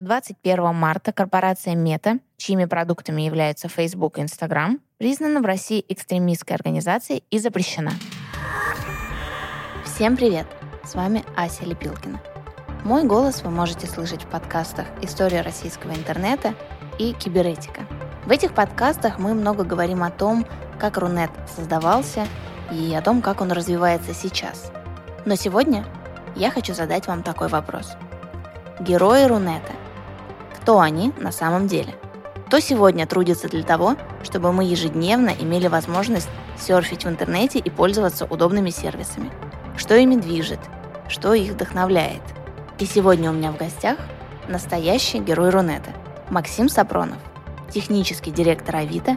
21 марта корпорация Мета, чьими продуктами являются Facebook и Instagram, признана в России экстремистской организацией и запрещена. Всем привет! С вами Ася Лепилкина. Мой голос вы можете слышать в подкастах «История российского интернета» и «Киберетика». В этих подкастах мы много говорим о том, как Рунет создавался и о том, как он развивается сейчас. Но сегодня я хочу задать вам такой вопрос. Герои Рунета – кто они на самом деле. Кто сегодня трудится для того, чтобы мы ежедневно имели возможность серфить в интернете и пользоваться удобными сервисами. Что ими движет, что их вдохновляет. И сегодня у меня в гостях настоящий герой Рунета Максим Сапронов, технический директор Авито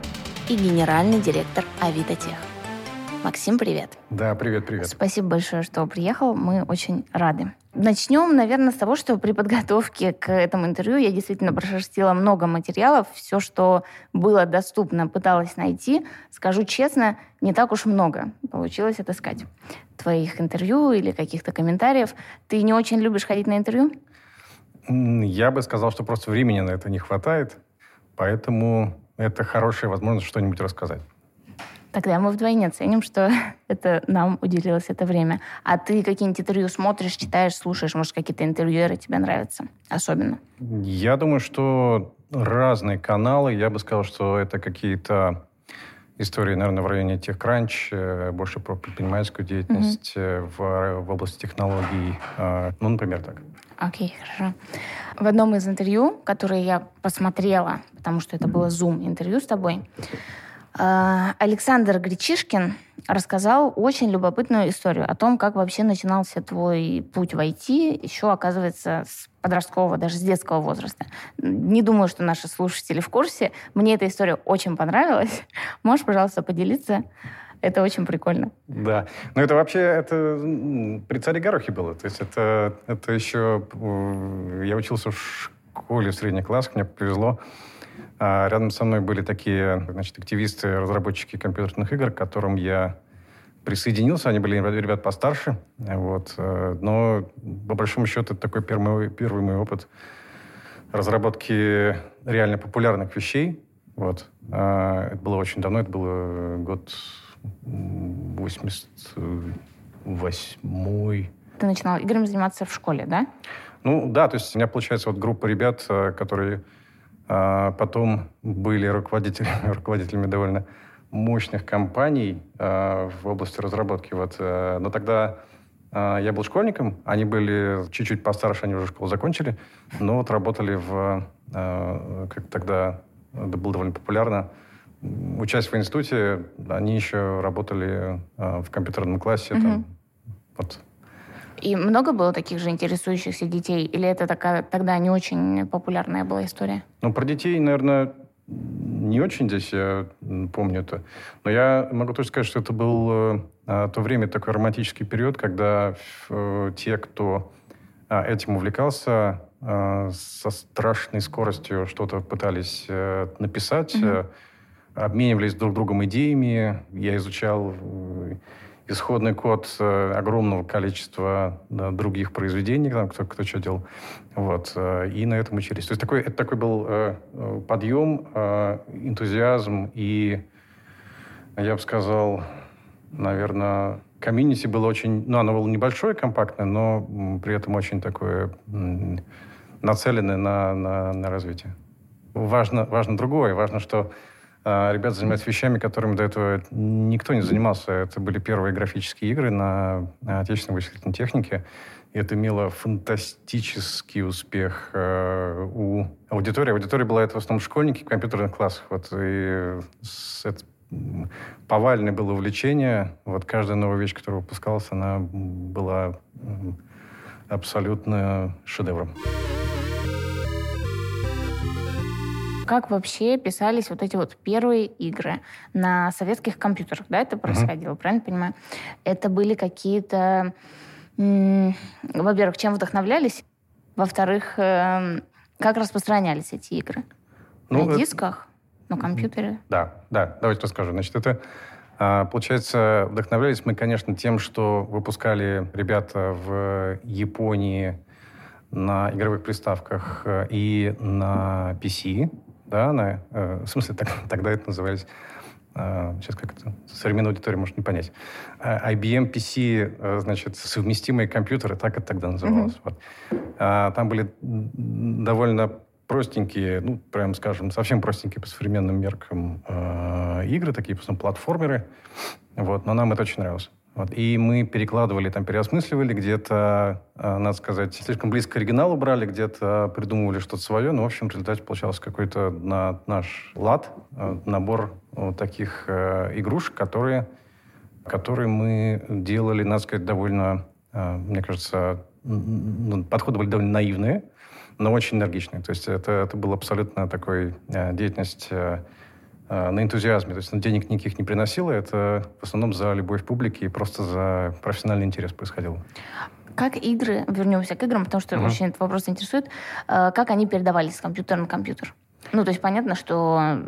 и генеральный директор Авито Тех. Максим, привет. Да, привет, привет. Спасибо большое, что приехал. Мы очень рады. Начнем, наверное, с того, что при подготовке к этому интервью я действительно прошерстила много материалов. Все, что было доступно, пыталась найти. Скажу честно, не так уж много получилось отыскать твоих интервью или каких-то комментариев. Ты не очень любишь ходить на интервью? Я бы сказал, что просто времени на это не хватает. Поэтому это хорошая возможность что-нибудь рассказать. Тогда мы вдвойне ценим, что это нам уделилось это время. А ты какие-нибудь интервью смотришь, читаешь, слушаешь? Может, какие-то интервьюеры тебе нравятся особенно? Я думаю, что разные каналы. Я бы сказал, что это какие-то истории, наверное, в районе TechCrunch, э, больше про предпринимательскую деятельность mm-hmm. в, в области технологий. Э, ну, например, так. Окей, okay, хорошо. В одном из интервью, которое я посмотрела, потому что это было Zoom интервью с тобой, Александр Гречишкин рассказал очень любопытную историю о том, как вообще начинался твой путь в IT, еще, оказывается, с подросткового, даже с детского возраста. Не думаю, что наши слушатели в курсе. Мне эта история очень понравилась. Можешь, пожалуйста, поделиться? Это очень прикольно. Да. Ну, это вообще, это при царе Горохе было. То есть это, это еще... Я учился в школе в средних классах, мне повезло а рядом со мной были такие, значит, активисты, разработчики компьютерных игр, к которым я присоединился. Они были ребят постарше. Вот. Э, но, по большому счету, это такой первый, первый мой опыт разработки реально популярных вещей. Вот. А, это было очень давно. Это был год 88 Ты начинал играми заниматься в школе, да? Ну, да. То есть у меня, получается, вот группа ребят, э, которые а потом были руководителями, руководителями довольно мощных компаний а, в области разработки. Вот. Э, но тогда а, я был школьником, они были чуть-чуть постарше, они уже школу закончили, но вот работали в... Как тогда это было довольно популярно. Учась в институте, они еще работали в компьютерном классе. Mm-hmm. Там, вот и много было таких же интересующихся детей? Или это такая, тогда не очень популярная была история? Ну, про детей, наверное, не очень здесь я помню это. Но я могу точно сказать, что это был э, то время, такой романтический период, когда э, те, кто э, этим увлекался, э, со страшной скоростью что-то пытались э, написать, mm-hmm. э, обменивались друг другом идеями. Я изучал... Э, исходный код э, огромного количества других произведений, там, кто, кто что делал. Вот, э, и на этом учились. То есть такой, это такой был э, подъем, энтузиазм и, я бы сказал, наверное, комьюнити было очень... Ну, оно было небольшое, компактное, но при этом очень такое нацеленное на, на, на развитие. Важно, важно другое. Важно, что ребята занимаются вещами, которыми до этого никто не занимался. Это были первые графические игры на отечественной вычислительной технике. И это имело фантастический успех э, у аудитории. Аудитория была это в основном школьники в компьютерных классах. Вот, и это повальное было увлечение. Вот каждая новая вещь, которая выпускалась, она была абсолютно шедевром как вообще писались вот эти вот первые игры на советских компьютерах, да, это происходило, uh-huh. правильно понимаю? Это были какие-то, во-первых, чем вдохновлялись, во-вторых, э, как распространялись эти игры? Ну, на дисках, на компьютере? Да, да, давайте расскажу. Значит, это а, Получается, вдохновлялись мы, конечно, тем, что выпускали ребята в Японии на игровых приставках э, и на PC, да, на, э, в смысле, так, тогда это назывались э, сейчас как это, современная аудитория может не понять. Э, IBM PC, э, значит, совместимые компьютеры, так это тогда называлось. Mm-hmm. Вот. Э, там были довольно простенькие, ну, прям скажем, совсем простенькие по современным меркам э, игры, такие, по платформеры. Вот, но нам это очень нравилось. Вот. И мы перекладывали, там, переосмысливали, где-то, э, надо сказать, слишком близко к оригиналу брали, где-то придумывали что-то свое, но, в общем, в результате получался какой-то на наш лад э, набор вот таких э, игрушек, которые, которые мы делали, надо сказать, довольно, мне кажется, подходы были довольно наивные, но очень энергичные. То есть это, это была абсолютно такой деятельность на энтузиазме. То есть денег никаких не приносило. Это в основном за любовь публики и просто за профессиональный интерес происходило. Как игры, вернемся к играм, потому что mm-hmm. очень этот вопрос интересует, э, как они передавались с компьютера на компьютер? Ну, то есть понятно, что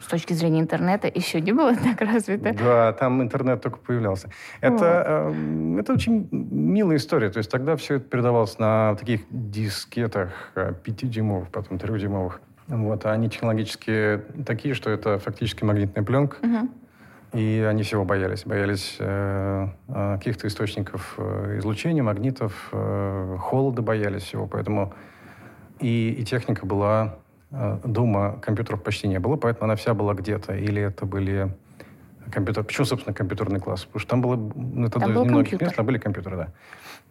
с точки зрения интернета еще не было так развито. Да, там интернет только появлялся. Это, вот. э, это очень милая история. То есть тогда все это передавалось на таких дискетах 5-дюймовых, э, потом 3-дюймовых. Вот, а они технологически такие, что это фактически магнитная пленка. Угу. И они всего боялись. Боялись э, э каких-то источников э, излучения, магнитов, э, холода боялись всего. Поэтому и, и техника была Э, дома компьютеров почти не было, поэтому она вся была где-то. Или это были компьютеры... Почему, собственно, компьютерный класс? Потому что там было... Ну, это там был немногих мест, там были компьютеры, да.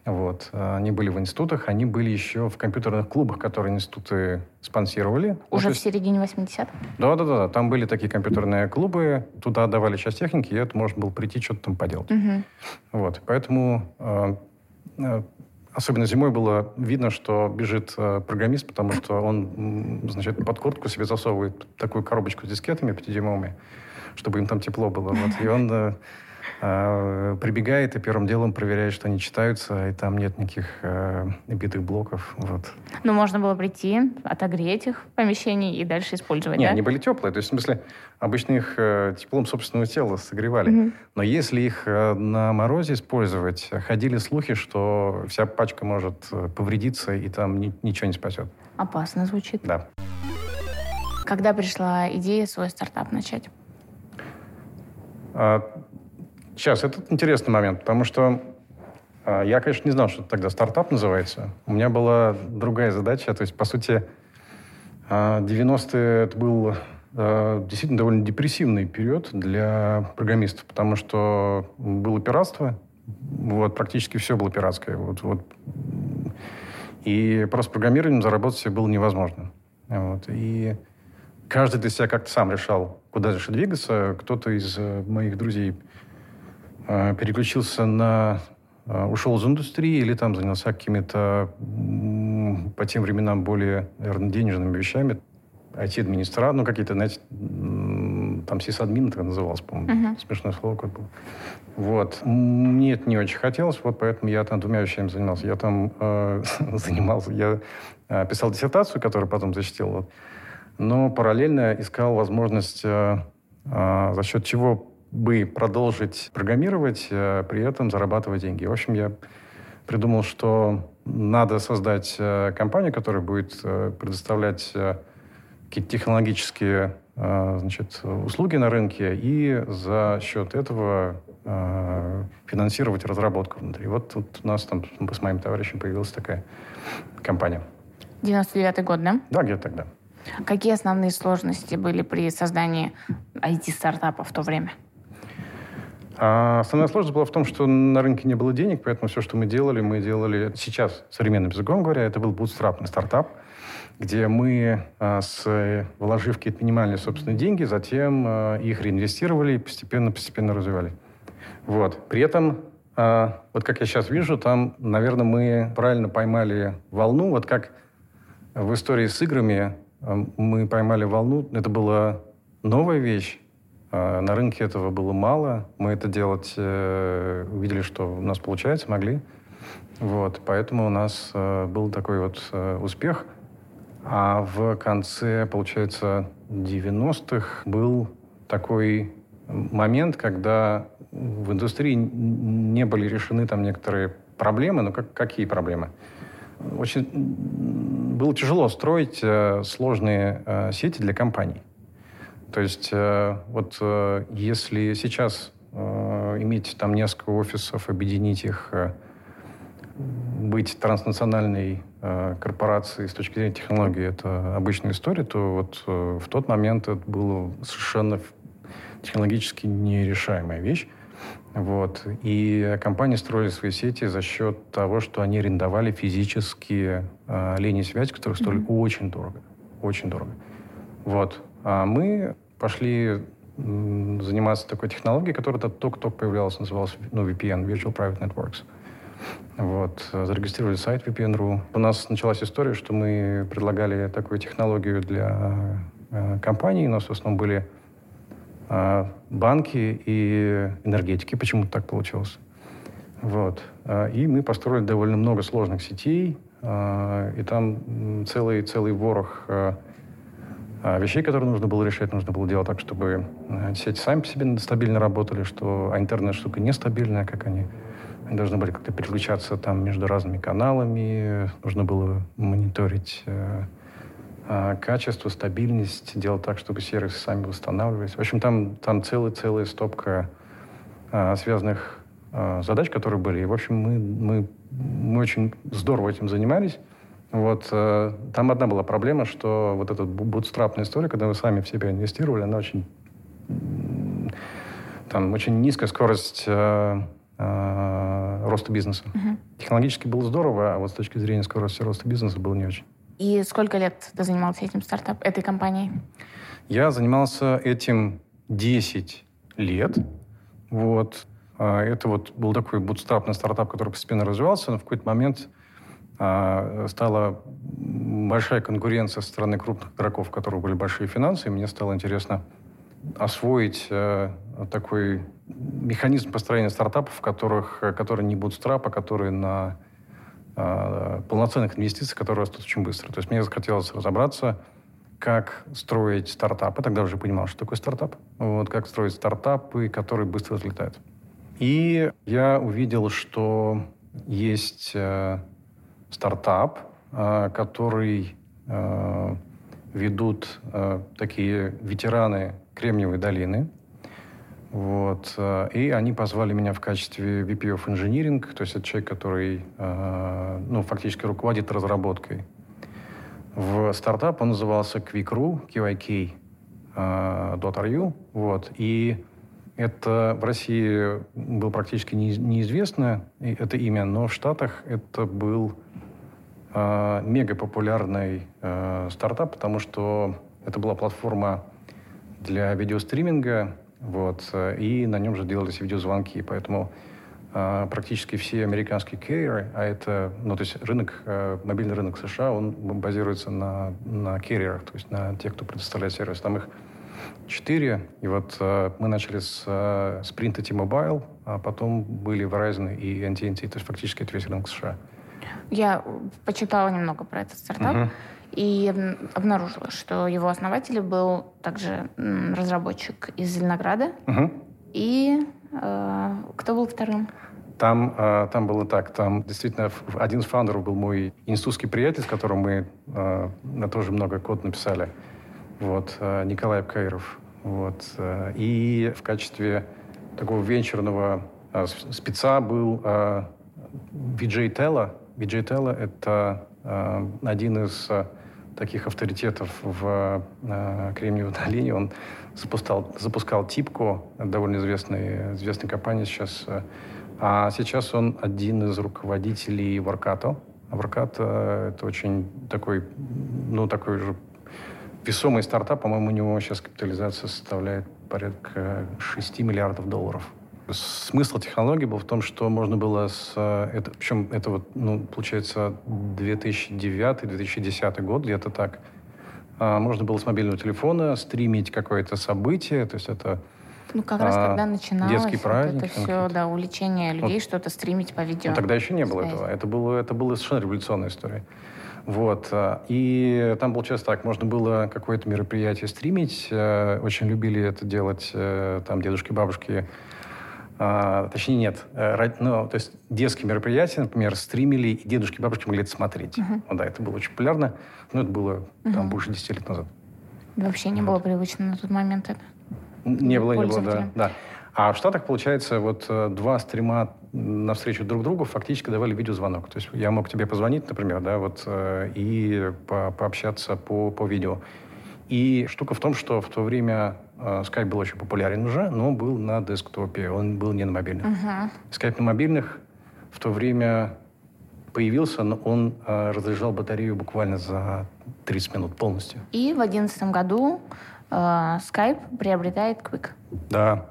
Вот. Они были в институтах, они были еще в компьютерных клубах, которые институты спонсировали. Уже ну, в середине 80-х? Да, да, да. Там были такие компьютерные клубы, туда отдавали часть техники, и это можно было прийти, что-то там поделать. Угу. Вот. Поэтому э, Особенно зимой было видно, что бежит э, программист, потому что он, значит, под куртку себе засовывает такую коробочку с дискетами пятидюймовыми, чтобы им там тепло было. Вот. И он э, прибегает и первым делом проверяет, что они читаются, и там нет никаких э, битых блоков. Вот. Ну, можно было прийти, отогреть их в помещении и дальше использовать, Нет, да? они были теплые. То есть, в смысле, обычно их э, теплом собственного тела согревали. Угу. Но если их э, на морозе использовать, ходили слухи, что вся пачка может э, повредиться, и там ни, ничего не спасет. Опасно звучит. Да. Когда пришла идея свой стартап начать? А, Сейчас, это интересный момент, потому что э, я, конечно, не знал, что тогда стартап называется. У меня была другая задача. То есть, по сути, э, 90-е это был э, действительно довольно депрессивный период для программистов, потому что было пиратство, вот, практически все было пиратское. Вот, вот. И просто программированием заработать было невозможно. Вот. И каждый для себя как-то сам решал, куда дальше двигаться. Кто-то из моих друзей Э, переключился на... Э, ушел из индустрии или там занялся какими-то по тем временам более, наверное, денежными вещами. IT-администратор, ну, какие-то, знаете, там сисадмин это называлось, по-моему. Uh-huh. Смешное слово какое было. Вот. Мне это не очень хотелось, вот поэтому я там двумя вещами занимался. Я там э, занимался, я э, писал диссертацию, которую потом защитил, вот. но параллельно искал возможность, э, э, за счет чего бы продолжить программировать, э, при этом зарабатывать деньги. В общем, я придумал, что надо создать э, компанию, которая будет э, предоставлять какие-то технологические значит, услуги на рынке и за счет этого финансировать разработку внутри. Вот тут у нас там с моим товарищем появилась такая компания. 99 год, да? Да, где-то тогда. Какие основные сложности были при создании IT-стартапа в то время? А основная сложность была в том, что на рынке не было денег, поэтому все, что мы делали, мы делали сейчас, современным языком говоря, это был бутстрапный стартап, где мы а, с, вложив какие-то минимальные собственные деньги, затем а, их реинвестировали и постепенно-постепенно развивали. Вот. При этом, а, вот как я сейчас вижу, там, наверное, мы правильно поймали волну, вот как в истории с играми мы поймали волну, это была новая вещь, на рынке этого было мало. Мы это делать э, увидели, что у нас получается, могли. Вот, поэтому у нас э, был такой вот э, успех. А в конце, получается, 90-х был такой момент, когда в индустрии не были решены там некоторые проблемы. Ну, как, какие проблемы? очень было тяжело строить сложные сети для компаний. То есть э, вот э, если сейчас э, иметь там несколько офисов, объединить их, быть транснациональной корпорацией с точки зрения технологии, это обычная история, то вот в тот момент это было совершенно технологически нерешаемая вещь. Вот. И компании строили свои сети за счет того, что они арендовали физические э, линии связи, которые стоили mm-hmm. очень дорого. Очень дорого. Вот. А мы пошли заниматься такой технологией, которая только-только появлялась, называлась ну, VPN, Virtual Private Networks. Вот. Зарегистрировали сайт VPN.ru. У нас началась история, что мы предлагали такую технологию для э, компаний. У нас в основном были э, банки и энергетики. Почему так получилось? Вот. Э, и мы построили довольно много сложных сетей. Э, и там целый, целый ворох э, вещей, которые нужно было решать, нужно было делать так, чтобы э, сети сами по себе стабильно работали, что а интернет штука нестабильная, как они. Они должны были как-то переключаться там между разными каналами, нужно было мониторить э, э, качество, стабильность, делать так, чтобы сервисы сами восстанавливались. В общем, там, там целая-целая стопка э, связанных э, задач, которые были. И, в общем, мы, мы, мы очень здорово этим занимались. Вот, э, там одна была проблема, что вот эта бутстрапная история, когда вы сами в себя инвестировали, она очень... Там очень низкая скорость э, э, роста бизнеса. Угу. Технологически было здорово, а вот с точки зрения скорости роста бизнеса было не очень. И сколько лет ты занимался этим стартап, этой компанией? Я занимался этим 10 лет. Вот. А это вот был такой бутстрапный стартап, который постепенно развивался, но в какой-то момент стала большая конкуренция со стороны крупных игроков, у которых были большие финансы, и мне стало интересно освоить э, такой механизм построения стартапов, которых, э, которые не будут страп, а которые на э, полноценных инвестициях, которые растут очень быстро. То есть мне захотелось разобраться, как строить стартапы. Тогда уже понимал, что такое стартап. Вот, как строить стартапы, которые быстро взлетают. И я увидел, что есть стартап, э, который э, ведут э, такие ветераны Кремниевой долины. Вот. И они позвали меня в качестве VP of Engineering, то есть это человек, который ну, фактически руководит разработкой. В стартап он назывался QuickRu, QIK.ru. Вот. И это в России было практически неизвестно, это имя, но в Штатах это был э, мега э, стартап, потому что это была платформа для видеостриминга, вот, и на нем же делались видеозвонки, поэтому э, практически все американские carrier, а это, ну, то есть рынок, э, мобильный рынок США, он базируется на, на carrier, то есть на тех, кто предоставляет сервис. Там их четыре, и вот э, мы начали с э, и T-Mobile, а потом были Verizon и AT&T, то есть фактически это весь рынок США. Я почитала немного про этот стартап угу. и обнаружила, что его основатель был также разработчик из Зеленограда. Угу. И э, кто был вторым? Там, э, там было так, там действительно один из фаундеров был мой институтский приятель, с которым мы э, тоже много код написали. Вот, э, Николай Абкаиров. Вот. Э, и в качестве такого венчурного э, спеца был Виджей Телла, Виджей Телла — это один из таких авторитетов в э, Кремниевой долине. Он запускал, запускал Типку, довольно известной, известной компании сейчас. А сейчас он один из руководителей Варкато. Варкато — это очень такой, ну, такой же весомый стартап. По-моему, у него сейчас капитализация составляет порядка 6 миллиардов долларов. Смысл технологии был в том, что можно было с... Э, это, причем это вот, ну, получается, 2009-2010 год, где-то так. А, можно было с мобильного телефона стримить какое-то событие, то есть это ну, как раз а, когда начиналось детский праздник, вот это все, да, увлечение людей, вот. что-то стримить по видео. Ну, тогда еще не было этого. Это было, это была совершенно революционная история. Вот. Э, и там получается так, можно было какое-то мероприятие стримить. Э, очень любили это делать там дедушки, бабушки, а, точнее, нет. Э, ну, то есть детские мероприятия, например, стримили, и дедушки и бабушки могли это смотреть. Uh-huh. Вот, да, это было очень популярно. Но это было uh-huh. там больше 10 лет назад. Вообще не вот. было привычно на тот момент это? Не было, не было, да. да. А в Штатах, получается, вот э, два стрима навстречу друг другу фактически давали видеозвонок. То есть я мог тебе позвонить, например, да, вот, э, и по пообщаться по, по видео. И штука в том, что в то время э, Skype был очень популярен уже, но был на десктопе, он был не на мобильных. Uh-huh. Skype на мобильных в то время появился, но он э, разряжал батарею буквально за 30 минут полностью. И в 2011 году э, Skype приобретает Quick. Да.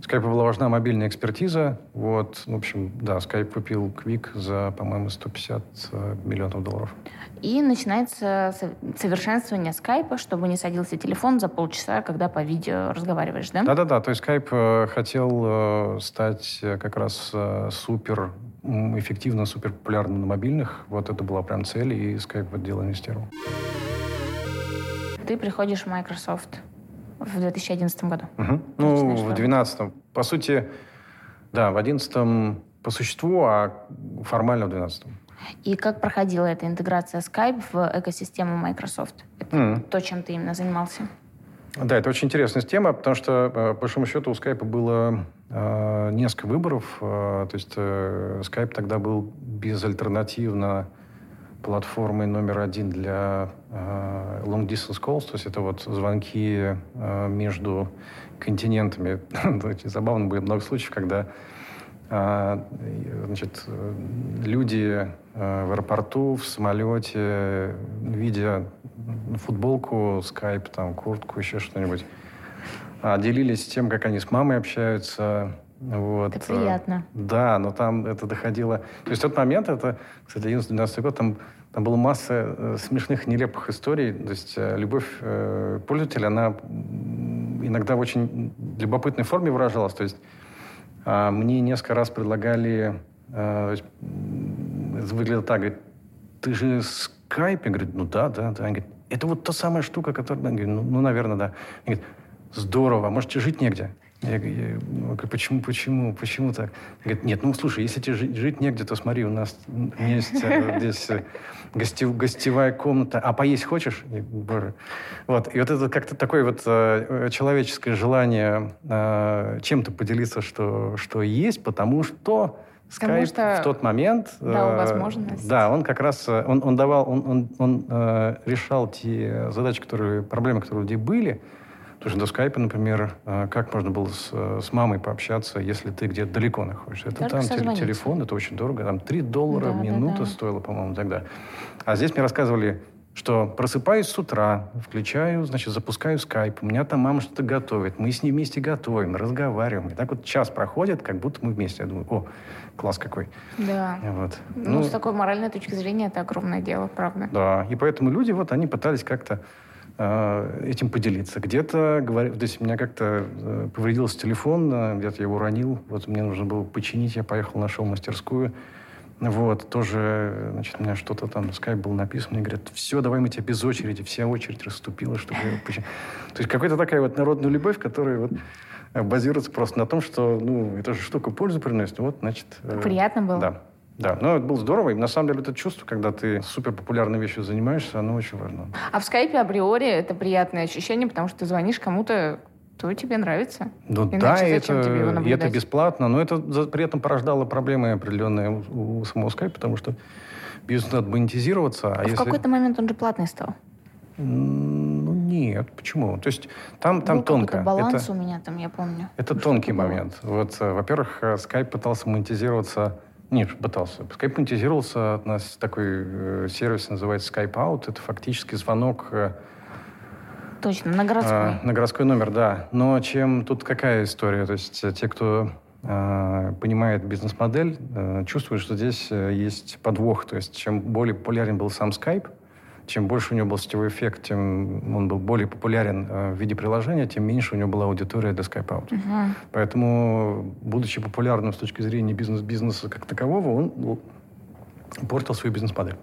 Skype была важна мобильная экспертиза. Вот, в общем, да, Skype купил Quick за, по-моему, 150 э, миллионов долларов. И начинается совершенствование скайпа, чтобы не садился телефон за полчаса, когда по видео разговариваешь, да? Да-да-да. То есть скайп э, хотел э, стать как раз супер эффективно, супер популярным на мобильных. Вот это была прям цель, и скайп в это дело инвестировал. Ты приходишь в Microsoft в 2011 году. Угу. Ну, в 2012. По сути, да, в 2011 по существу, а формально в 2012. И как проходила эта интеграция Skype в экосистему Microsoft? Это mm. то, чем ты именно занимался? Да, это очень интересная тема, потому что, э, по большому счету, у Skype было э, несколько выборов. Э, то есть э, Skype тогда был безальтернативно платформой номер один для э, long distance calls, то есть это вот звонки э, между континентами. Очень забавно будет много случаев, когда э, значит, люди э, в аэропорту, в самолете, видя футболку, скайп, там, куртку, еще что-нибудь, а, делились тем, как они с мамой общаются, вот. Это приятно. Да, но там это доходило... То есть в тот момент, это, кстати, 11-12 год, там, там была масса э, смешных, нелепых историй. То есть э, любовь э, пользователя, она иногда в очень любопытной форме выражалась. То есть э, мне несколько раз предлагали... Э, выглядело так, говорит, ты же скайп? Я говорю, ну да, да, да. Они говорят, это вот та самая штука, которая... Я говорю, ну, ну наверное, да. Они говорят, здорово, можете жить негде. Я, говорю, почему, почему, почему так? Говорит, нет, ну слушай, если тебе жить, жить негде, то смотри, у нас есть э, здесь э, гостев, гостевая комната, а поесть хочешь? И, боже. Вот, и вот это как-то такое вот э, человеческое желание чем-то поделиться, что, что есть, потому что Skype что в тот момент... Дал возможность. Да, он как раз, он, он давал, он, он, он э, решал те задачи, которые, проблемы, которые у людей были, Потому что до скайпа, например, э, как можно было с, э, с мамой пообщаться, если ты где-то далеко находишься? Это Только там телефон, это очень дорого. Там 3 доллара да, минута да, да. стоило, по-моему, тогда. А здесь мне рассказывали, что просыпаюсь с утра, включаю, значит, запускаю скайп, у меня там мама что-то готовит, мы с ней вместе готовим, разговариваем. И так вот час проходит, как будто мы вместе. Я думаю, о, класс какой. Да. Вот. Ну, ну, с такой моральной точки зрения это огромное дело, правда. Да, и поэтому люди, вот, они пытались как-то этим поделиться. Где-то, говорю, то есть у меня как-то э, повредился телефон, э, где-то я его уронил, вот мне нужно было починить, я поехал, нашел мастерскую, вот, тоже, значит, у меня что-то там, скайп был написан, мне говорят, все, давай мы тебе без очереди, вся очередь расступила, чтобы я. То есть какая-то такая вот народная любовь, которая вот базируется просто на том, что, ну, эта же штука пользу приносит, вот, значит... Приятно было. Да. Да, ну это было здорово. И на самом деле это чувство, когда ты супер популярной вещью занимаешься, оно очень важно. А в скайпе априори это приятное ощущение, потому что ты звонишь кому-то, кто тебе нравится. Ну Иначе да, это, тебе и это бесплатно, но это при этом порождало проблемы определенные у, у самого скайпа, потому что бизнес надо монетизироваться. А, а если... в какой-то момент он же платный стал? Ну, нет. Почему? То есть там, там Был тонко. баланс это, у меня там, я помню. Это тонкий момент. Вот, э, во-первых, Skype пытался монетизироваться нет, пытался. Skype монетизировался. У нас такой э, сервис называется Skype Out. Это фактически звонок... Э, Точно, на городской. Э, на городской номер, да. Но чем тут какая история? То есть э, те, кто э, понимает бизнес-модель, э, чувствуют, что здесь э, есть подвох. То есть чем более популярен был сам Skype, чем больше у него был сетевой эффект, тем он был более популярен э, в виде приложения, тем меньше у него была аудитория для Skype-out. Uh-huh. Поэтому, будучи популярным с точки зрения бизнес-бизнеса как такового, он ну, портил свою бизнес-модель.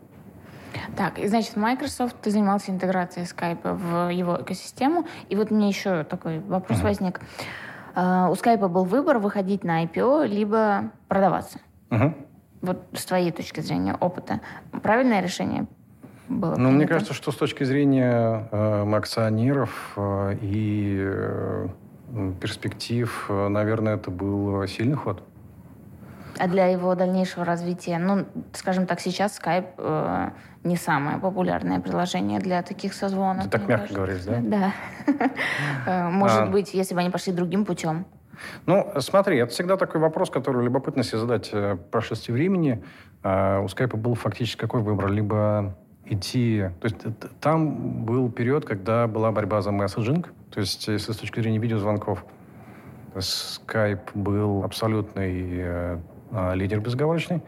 Так, и значит, Microsoft, ты занимался интеграцией Skype в его экосистему. И вот мне еще такой вопрос uh-huh. возник. Э, у скайпа был выбор выходить на IPO, либо продаваться. Угу. Вот с твоей точки зрения, опыта. Правильное решение было? Ну, мне кажется, что с точки зрения э, акционеров э, и э, перспектив, э, наверное, это был сильный ход. А для его дальнейшего развития, ну, скажем так, сейчас Skype э, не самое популярное приложение для таких созвонов. Ты так мягко кажется. говоришь, да? Да. Э, может а. быть, если бы они пошли другим путем. Ну, смотри, это всегда такой вопрос, который любопытно себе задать э, по прошествии времени. А, у Skype был фактически какой выбор? Либо идти... То есть там был период, когда была борьба за месседжинг. То есть если с точки зрения видеозвонков Skype был абсолютный а, лидер безоговорочный,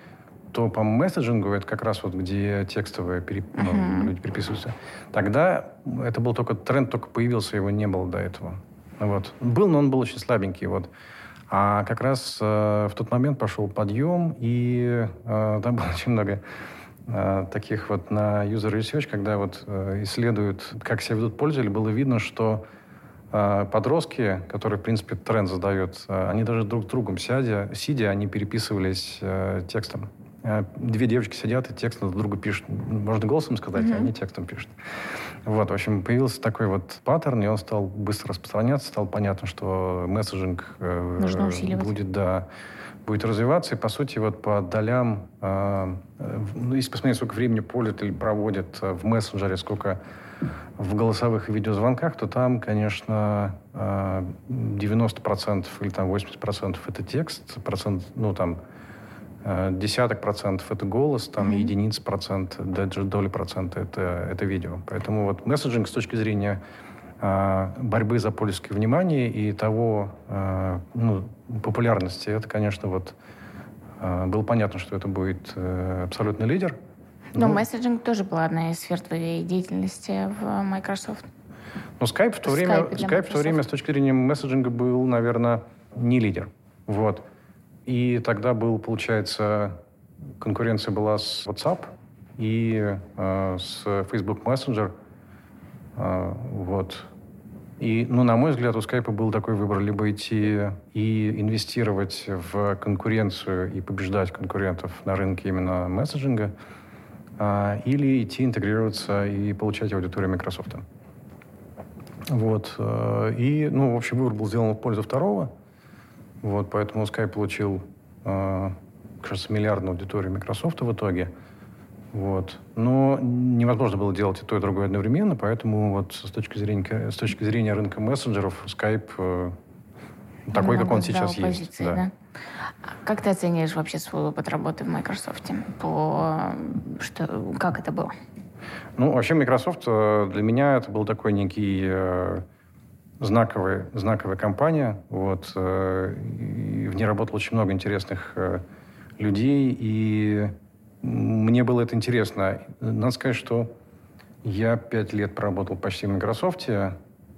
то по месседжингу, это как раз вот где текстовые переп... uh-huh. ну, люди переписываются, тогда это был только тренд, только появился, его не было до этого. Вот. Был, но он был очень слабенький. Вот. А как раз э, в тот момент пошел подъем, и э, там было очень много э, таких вот на user research, когда вот э, исследуют, как себя ведут пользователи, было видно, что а, подростки, которые, в принципе, тренд задают, они даже друг с другом сядя, сидя, они переписывались э, текстом. Две девочки сидят и текст друг другу пишут. Можно голосом сказать, mm-hmm. а они текстом пишут. Вот, в общем, появился такой вот паттерн, и он стал быстро распространяться, стало понятно, что месседжинг э, будет, да, будет развиваться, и, по сути, вот по долям, э, ну, если посмотреть, сколько времени пользователь проводит в мессенджере, сколько в голосовых и видеозвонках, то там, конечно, 90% э, или там 80% это текст, процент, ну там десяток процентов это голос, там mm-hmm. единиц процент, даже доли процента это, это видео. Поэтому вот месседжинг с точки зрения борьбы за пользовательское внимание и того ну, популярности, это, конечно, вот было понятно, что это будет абсолютный лидер. Но ну, месседжинг тоже была одна из сфер твоей деятельности в Microsoft. Ну, Skype в то время, Skype в то время с точки зрения месседжинга был, наверное, не лидер. Вот. И тогда был, получается, конкуренция была с WhatsApp и э, с Facebook Messenger. Э, вот. И, ну, на мой взгляд, у Skype был такой выбор либо идти и инвестировать в конкуренцию и побеждать конкурентов на рынке именно месседжинга, а, или идти интегрироваться и получать аудиторию Microsoft. Вот. Э, и, ну, в общем, выбор был сделан в пользу второго. Вот, поэтому Skype получил, э, кажется, миллиардную аудиторию Microsoft в итоге. Вот. Но невозможно было делать и то, и другое одновременно, поэтому вот с точки зрения, с точки зрения рынка мессенджеров Skype э, такой, как он сейчас позиции, есть. Да. Да. Как ты оцениваешь вообще свой опыт работы в Microsoft? По... Что... Как это было? Ну, вообще Microsoft э, для меня это был такой некий э, знаковый, знаковая компания. Вот, э, и в ней работало очень много интересных э, людей, и мне было это интересно. Надо сказать, что я пять лет проработал почти в Microsoft.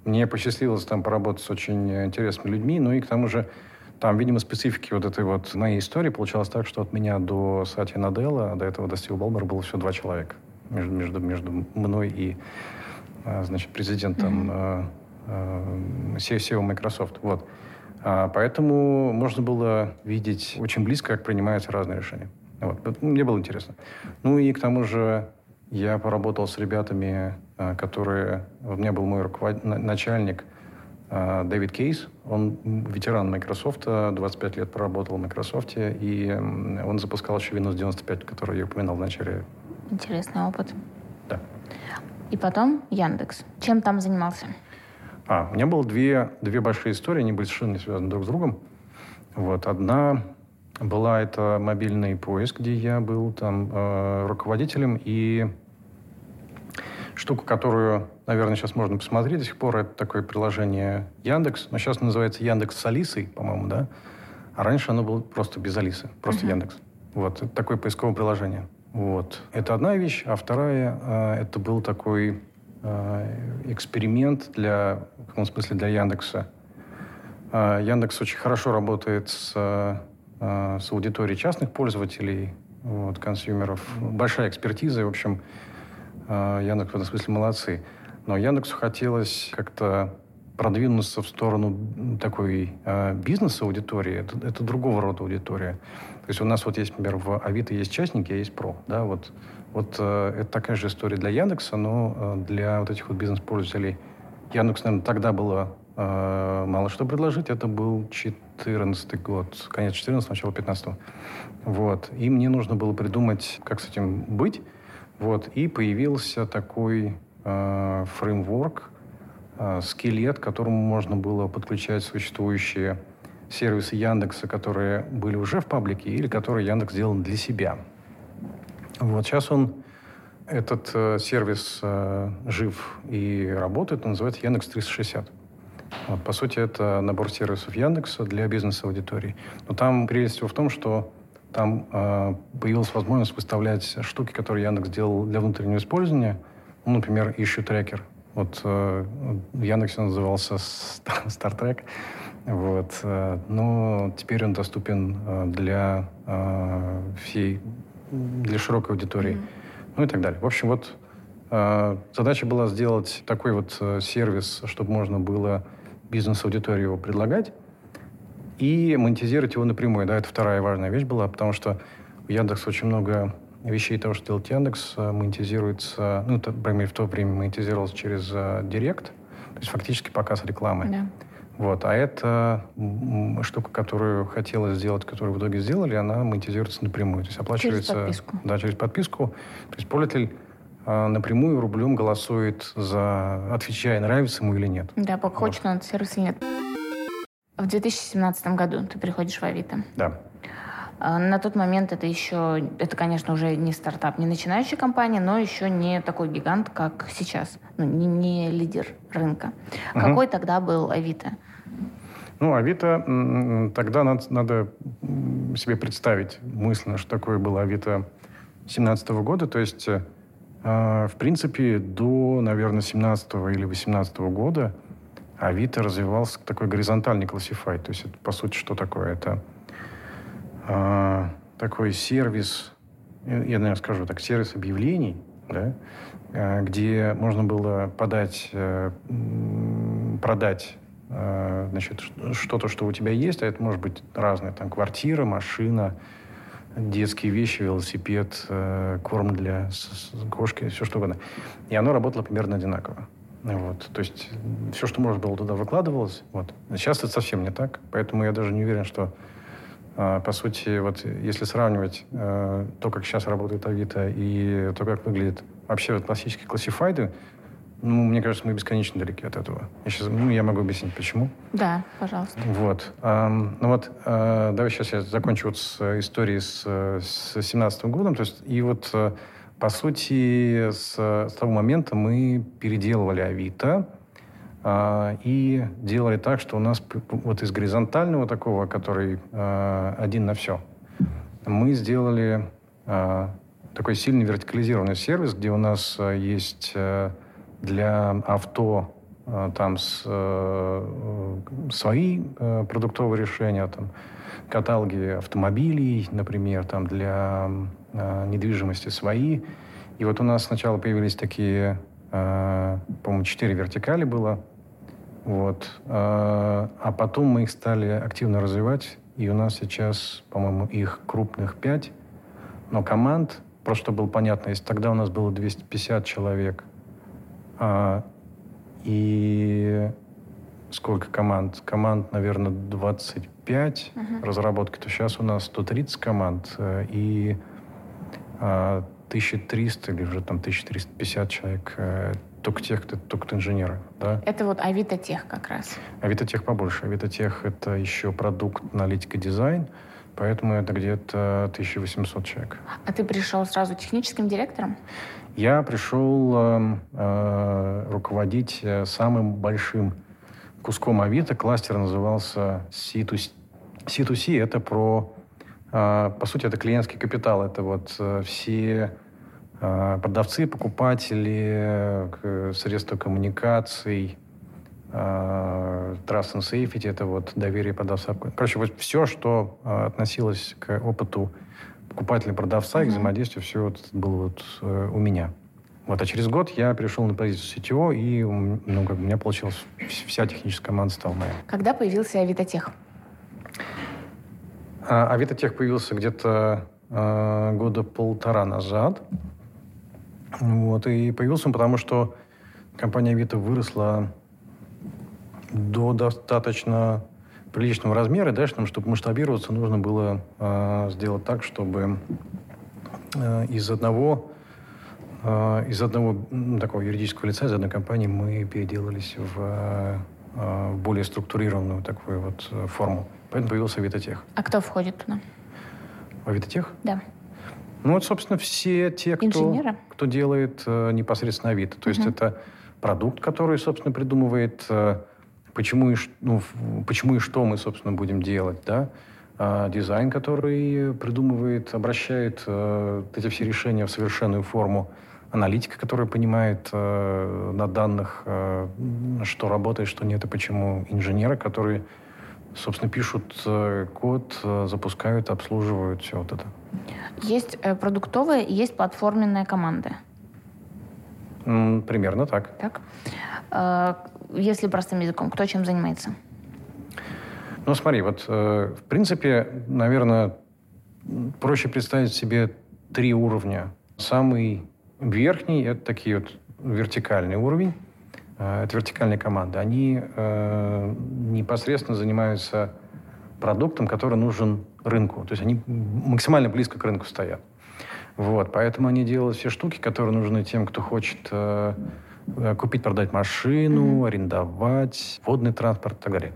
Мне посчастливилось там поработать с очень интересными людьми, ну и к тому же там, видимо, специфики вот этой вот моей истории получалось так, что от меня до Сати Наделла, до этого до Стива Балмера было всего два человека между, между, между мной и, а, значит, президентом mm-hmm. SEO Microsoft. Вот. А, поэтому можно было видеть очень близко, как принимаются разные решения. Вот. Мне было интересно. Ну и к тому же я поработал с ребятами, которые... У меня был мой руковод... начальник – а, Дэвид Кейс, он ветеран Microsoft, 25 лет проработал в Microsoft, и он запускал еще Windows 95, который я упоминал в начале. Интересный опыт. Да. И потом Яндекс. Чем там занимался? А, у меня было две, две большие истории, они были совершенно не связаны друг с другом. Вот, одна была это мобильный поиск, где я был там э, руководителем, и штука, которую наверное, сейчас можно посмотреть до сих пор. Это такое приложение Яндекс. Но сейчас называется Яндекс с Алисой, по-моему, да? А раньше оно было просто без Алисы, просто uh-huh. Яндекс. Вот, это такое поисковое приложение. Вот. Это одна вещь. А вторая, э, это был такой э, эксперимент для, в каком смысле, для Яндекса. Э, Яндекс очень хорошо работает с, э, с аудиторией частных пользователей, вот, консюмеров. Большая экспертиза, в общем, э, Яндекс в этом смысле молодцы. Но Яндексу хотелось как-то продвинуться в сторону такой э, бизнес-аудитории, это, это другого рода аудитория. То есть у нас вот есть, например, в Авито есть частники, а есть про. Да, вот, вот это такая же история для Яндекса, но для вот этих вот бизнес-пользователей. Яндекс, наверное, тогда было мало что предложить. Это был 14 год, конец 14 начало 15 -го. Вот. И мне нужно было придумать, как с этим быть. Вот. И появился такой э, фреймворк, э, скелет, к которому можно было подключать существующие сервисы Яндекса, которые были уже в паблике или которые Яндекс сделал для себя. Вот сейчас он, этот э, сервис э, жив и работает, он называется Яндекс 360. Вот, по сути, это набор сервисов Яндекса для бизнес-аудитории. Но там прелесть в том, что там э, появилась возможность выставлять штуки, которые Яндекс делал для внутреннего использования. Ну, например, issue tracker. Вот э, в Яндексе он назывался Star Trek. Вот. Э, но теперь он доступен э, для э, всей, для широкой аудитории. Mm-hmm. Ну и так далее. В общем, вот э, задача была сделать такой вот э, сервис, чтобы можно было бизнес-аудитории его предлагать и монетизировать его напрямую. Да, это вторая важная вещь была, потому что у Яндекса очень много вещей того, что делает Яндекс, э, монетизируется, ну, это, по крайней мере, в то время монетизировалось через uh, Директ, то есть фактически показ рекламы. Да. Вот. А это штука, которую хотелось сделать, которую в итоге сделали, она монетизируется напрямую. То есть оплачивается... Через подписку. Да, через подписку. То есть пользователь напрямую рублем голосует за отвечая, нравится ему или нет. Да, вот. хочет он сервис или нет. В 2017 году ты приходишь в Авито. Да. А, на тот момент это еще, это, конечно, уже не стартап, не начинающая компания, но еще не такой гигант, как сейчас, ну, не, не лидер рынка. Угу. Какой тогда был Авито? Ну, Авито, тогда надо, надо себе представить мысленно, что такое было Авито 2017 года. То есть, э, в принципе, до, наверное, 17 или 18 года Авито развивался такой горизонтальный классифай. То есть, это, по сути, что такое? Это э, такой сервис, я, наверное, скажу так, сервис объявлений, да, э, где можно было подать, э, продать э, значит, что-то, что у тебя есть, а это может быть разное, там, квартира, машина, детские вещи, велосипед, э, корм для кошки, все что угодно. И оно работало примерно одинаково. Вот. То есть все, что можно было туда выкладывалось. Вот. Сейчас это совсем не так, поэтому я даже не уверен, что э, по сути, вот если сравнивать э, то, как сейчас работает Авито и то, как выглядит вообще вот классические классифайды, ну, мне кажется, мы бесконечно далеки от этого. Я, сейчас, ну, я могу объяснить, почему. Да, пожалуйста. Вот. А, ну вот, а, давай сейчас я закончу вот с историей с, с 17 годом. То есть, и вот по сути, с, с того момента мы переделывали Авито э, и делали так, что у нас вот из горизонтального такого, который э, один на все, мы сделали э, такой сильный вертикализированный сервис, где у нас э, есть э, для авто э, там с, э, свои э, продуктовые решения, там, каталоги автомобилей, например, там для э, недвижимости свои. И вот у нас сначала появились такие, э, по-моему, четыре вертикали было. Вот. Э, а потом мы их стали активно развивать. И у нас сейчас, по-моему, их крупных пять. Но команд, просто чтобы было понятно, если тогда у нас было 250 человек, и сколько команд? Команд, наверное, 25 uh-huh. разработки, то сейчас у нас 130 команд э, и 1300 или уже там 1350 человек э, только тех, кто, только инженеры. Да? Это вот Авито Тех как раз. Авито Тех побольше. Авито Тех это еще продукт аналитика дизайн, поэтому это где-то 1800 человек. А ты пришел сразу техническим директором? Я пришел э, э, руководить э, самым большим куском Авито. Кластер назывался C2C. C2C это про а, по сути, это клиентский капитал. Это вот э, все а, продавцы, покупатели, средства коммуникаций, а, Trust and Safety, это вот доверие продавца. Короче, вот все, что относилось к опыту покупателя-продавца, mm-hmm. к взаимодействию, все вот было вот э, у меня. Вот, а через год я перешел на позицию CTO, и ну, как бы у меня получилась вся техническая команда стала моя. Когда появился Авитотех? А, Авитотех появился где-то э, года полтора назад. Вот, и появился он потому, что компания Авито выросла до достаточно приличного размера. И дальше нам, чтобы масштабироваться, нужно было э, сделать так, чтобы э, из одного э, из одного такого юридического лица, из одной компании мы переделались в, э, в более структурированную такую вот э, форму. Поэтому появился Авитотех. А кто входит туда? В Авитотех? Да. Ну, вот, собственно, все те, кто, Инженеры? кто делает э, непосредственно Авито. То есть это продукт, который, собственно, придумывает, э, почему, и, ну, почему и что мы, собственно, будем делать, да, э, дизайн, который придумывает, обращает э, эти все решения в совершенную форму, аналитика, которая понимает э, на данных, э, что работает, что нет и почему, инженеры, которые, собственно, пишут э, код, э, запускают, обслуживают, все вот это. Есть э, продуктовые и есть платформенные команды. Примерно так. Так? Если простым языком, кто чем занимается? Ну, смотри, вот, э, в принципе, наверное, проще представить себе три уровня. Самый верхний – это такие вот вертикальный уровень. Э, это вертикальные команды. Они э, непосредственно занимаются продуктом, который нужен рынку. То есть они максимально близко к рынку стоят. Вот, поэтому они делают все штуки, которые нужны тем, кто хочет э, купить, продать машину, арендовать, водный транспорт и так далее.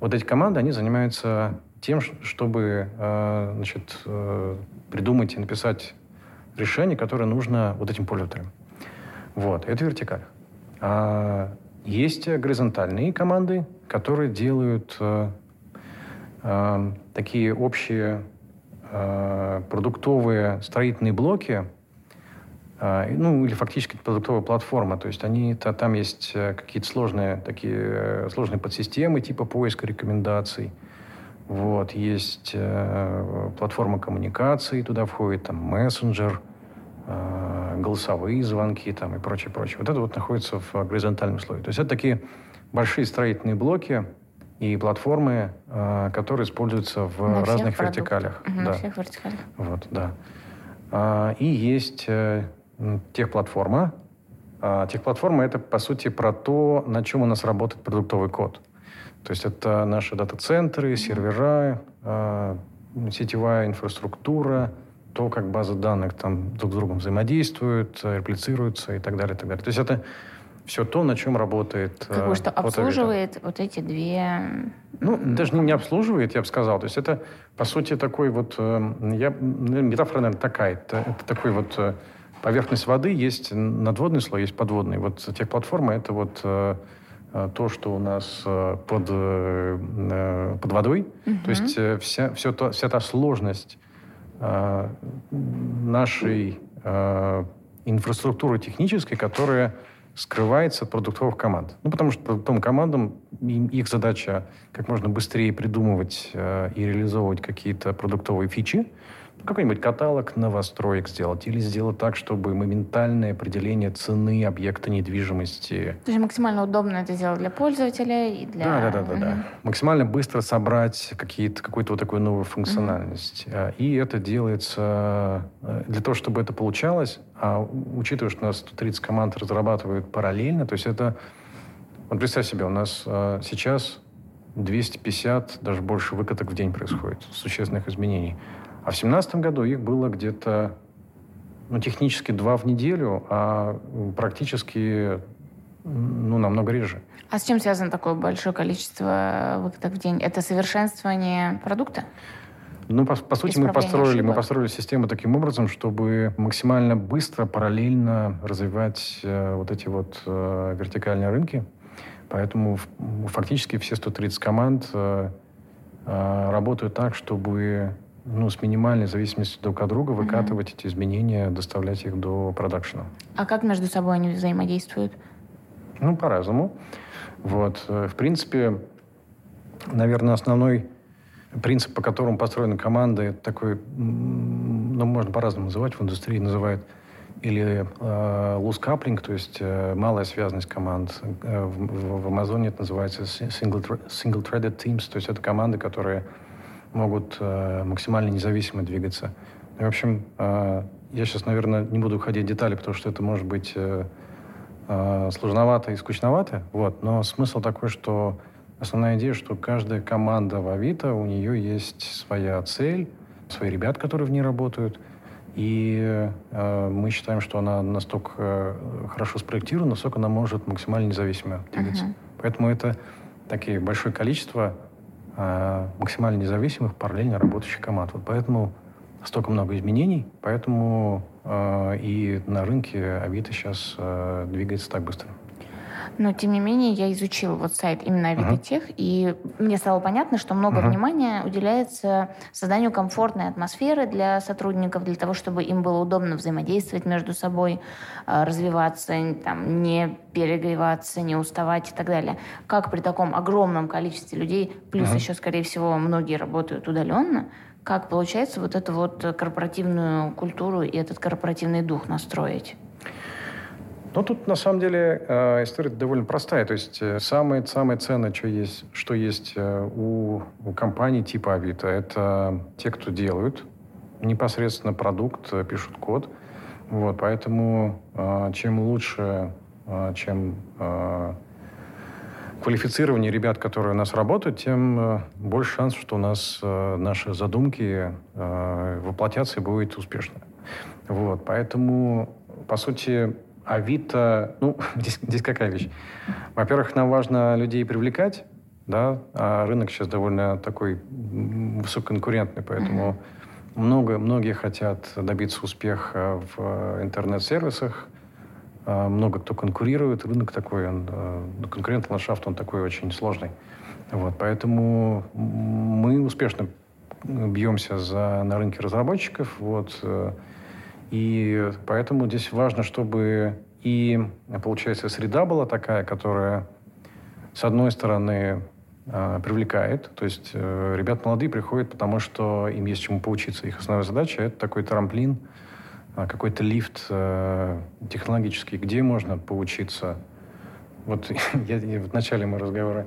Вот эти команды, они занимаются тем, чтобы э, значит, э, придумать и написать решение, которое нужно вот этим пользователям. Вот, это вертикаль. А есть э, горизонтальные команды, которые делают э, э, такие общие э, продуктовые строительные блоки, э, ну или фактически это продуктовая платформа. То есть они, та- там есть э, какие-то сложные такие э, сложные подсистемы типа поиска рекомендаций. Вот, есть э, платформа коммуникации, туда входит там мессенджер, э, голосовые звонки там и прочее, прочее. Вот это вот находится в горизонтальном слое. То есть это такие большие строительные блоки и платформы, э, которые используются в На разных вертикалях. На Да. всех вертикалях. Вот, да. А, и есть техплатформа. А, техплатформа — это, по сути, про то, на чем у нас работает продуктовый код. То есть это наши дата-центры, сервера, а, сетевая инфраструктура, то, как базы данных там друг с другом взаимодействуют, э, реплицируются и так далее, и так далее. То есть это все то, на чем работает Как бы э, что вот Авито. обслуживает вот эти две... Ну, даже не, не обслуживает, я бы сказал. То есть это, по сути, такой вот... э, я, метафора, наверное, такая. Это, это такой вот э, поверхность воды, есть надводный слой, есть подводный. Вот техплатформа — это вот э, э, то, что у нас э, под, э, под водой. То есть вся, все то, вся та сложность нашей инфраструктуры технической, которая скрывается от продуктовых команд. Ну, потому что продуктовым командам им- их задача как можно быстрее придумывать э, и реализовывать какие-то продуктовые фичи, какой-нибудь каталог новостроек сделать или сделать так, чтобы моментальное определение цены объекта недвижимости То есть максимально удобно это сделать для пользователя и для... да, да, да, да, да. Максимально быстро собрать какие-то, какую-то вот такую новую функциональность. А, И это делается э, для того, чтобы это получалось, а учитывая, что у нас 130 команд разрабатывают параллельно, то есть это... Вот представь себе, у нас э, сейчас 250, даже больше выкаток в день происходит, существенных изменений. А в 2017 году их было где-то ну, технически два в неделю, а практически ну, намного реже. А с чем связано такое большое количество выкаток в день? Это совершенствование продукта? Ну, по, по сути, мы построили, мы ошибок. построили систему таким образом, чтобы максимально быстро, параллельно развивать э, вот эти вот э, вертикальные рынки. Поэтому фактически все 130 команд э, э, работают так, чтобы ну, с минимальной зависимостью друг от друга выкатывать эти изменения, доставлять их до продакшена. А как между собой они взаимодействуют? Ну, по-разному. Вот. э, В принципе, наверное, основной принцип, по которому построена команда, это такой, ну, можно по-разному называть, в индустрии называют или э, loose coupling, то есть э, малая связанность команд. Э, в, в, в Амазоне это называется single, single threaded teams, то есть это команды, которые могут э, максимально независимо двигаться. В общем, э, я сейчас, наверное, не буду уходить в детали, потому что это может быть э, сложновато и скучновато. Вот. Но смысл такой, что основная идея, что каждая команда в Авито, у нее есть своя цель, свои ребят, которые в ней работают. И э, мы считаем, что она настолько хорошо спроектирована, насколько она может максимально независимо двигаться. Uh-huh. Поэтому это такие большое количество максимально независимых, параллельно работающих команд. Вот поэтому столько много изменений, поэтому э, и на рынке Авито сейчас э, двигается так быстро. Но, тем не менее, я изучила вот сайт именно Авитотех, uh-huh. и мне стало понятно, что много uh-huh. внимания уделяется созданию комфортной атмосферы для сотрудников, для того, чтобы им было удобно взаимодействовать между собой, а, развиваться, там, не перегреваться, не уставать и так далее. Как при таком огромном количестве людей, плюс uh-huh. еще, скорее всего, многие работают удаленно, как получается вот эту вот корпоративную культуру и этот корпоративный дух настроить? Ну, тут, на самом деле, э, история довольно простая. То есть э, самое, самое ценное, что есть, что есть э, у, у компаний типа Авито, это те, кто делают непосредственно продукт, пишут код. Вот, поэтому чем лучше, чем квалифицирование ребят, которые у нас работают, тем больше шанс, что у нас наши задумки воплотятся и будет успешно. Вот, поэтому, по сути, Авито, ну, здесь, здесь какая вещь? Во-первых, нам важно людей привлекать, да, а рынок сейчас довольно такой высококонкурентный, поэтому много, многие хотят добиться успеха в интернет-сервисах, а, много кто конкурирует, рынок такой, он, а, конкурентный ландшафт, он такой очень сложный. Вот, поэтому мы успешно бьемся за, на рынке разработчиков, вот, э, и поэтому здесь важно, чтобы и, получается, среда была такая, которая, с одной стороны, а, привлекает. То есть э, ребят молодые приходят, потому что им есть чему поучиться. Их основная задача — это такой трамплин, а, какой-то лифт э, технологический, где можно поучиться. Вот я, я, в начале мы разговора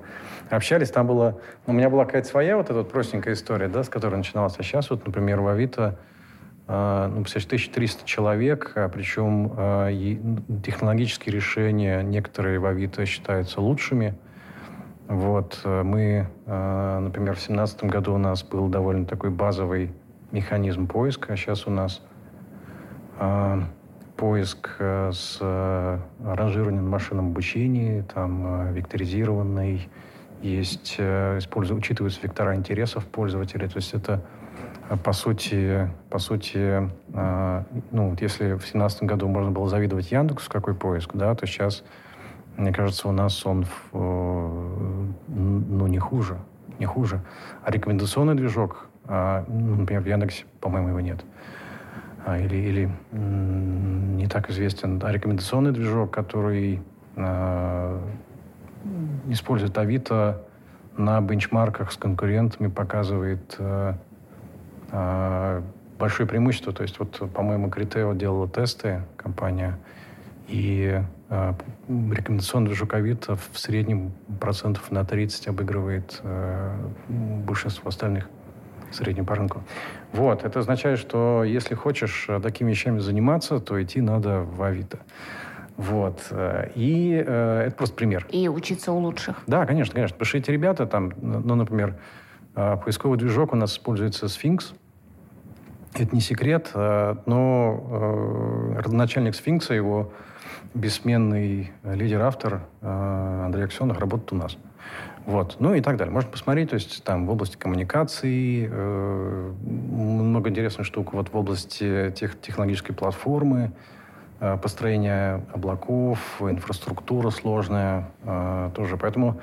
общались, там было... У меня была какая-то своя вот эта вот простенькая история, да, с которой начиналась. А сейчас вот, например, в Авито ну, представляете, 1300 человек, а причем а, технологические решения некоторые в Авито считаются лучшими. Вот, мы, например, в 2017 году у нас был довольно такой базовый механизм поиска, а сейчас у нас поиск с ранжированием машинном обучении, там векторизированный, есть, используют, учитываются вектора интересов пользователя, то есть это по сути, по сути, э, ну, если в 2017 году можно было завидовать Яндексу, какой поиск, да, то сейчас, мне кажется, у нас он, э, ну, не хуже, не хуже. А рекомендационный движок, э, например, в Яндексе, по-моему, его нет. А, или, или не так известен. А рекомендационный движок, который э, использует Авито на бенчмарках с конкурентами, показывает э, большое преимущество. То есть, вот, по-моему, Критео делала тесты, компания, и э, рекомендационный Авито в среднем процентов на 30 обыгрывает э, большинство остальных среднем по рынку. Вот, это означает, что если хочешь такими вещами заниматься, то идти надо в Авито. Вот. И э, это просто пример. И учиться у лучших. Да, конечно, конечно. Потому что эти ребята там, ну, например, а, поисковый движок у нас используется Sphinx. Это не секрет, а, но э, родоначальник Сфинкса, его бессменный лидер-автор Андрей Аксенов работает у нас. Вот. Ну и так далее. Можно посмотреть, то есть там в области коммуникаций э, много интересных штук, вот в области тех, технологической платформы, э, построения облаков, инфраструктура сложная э, тоже. Поэтому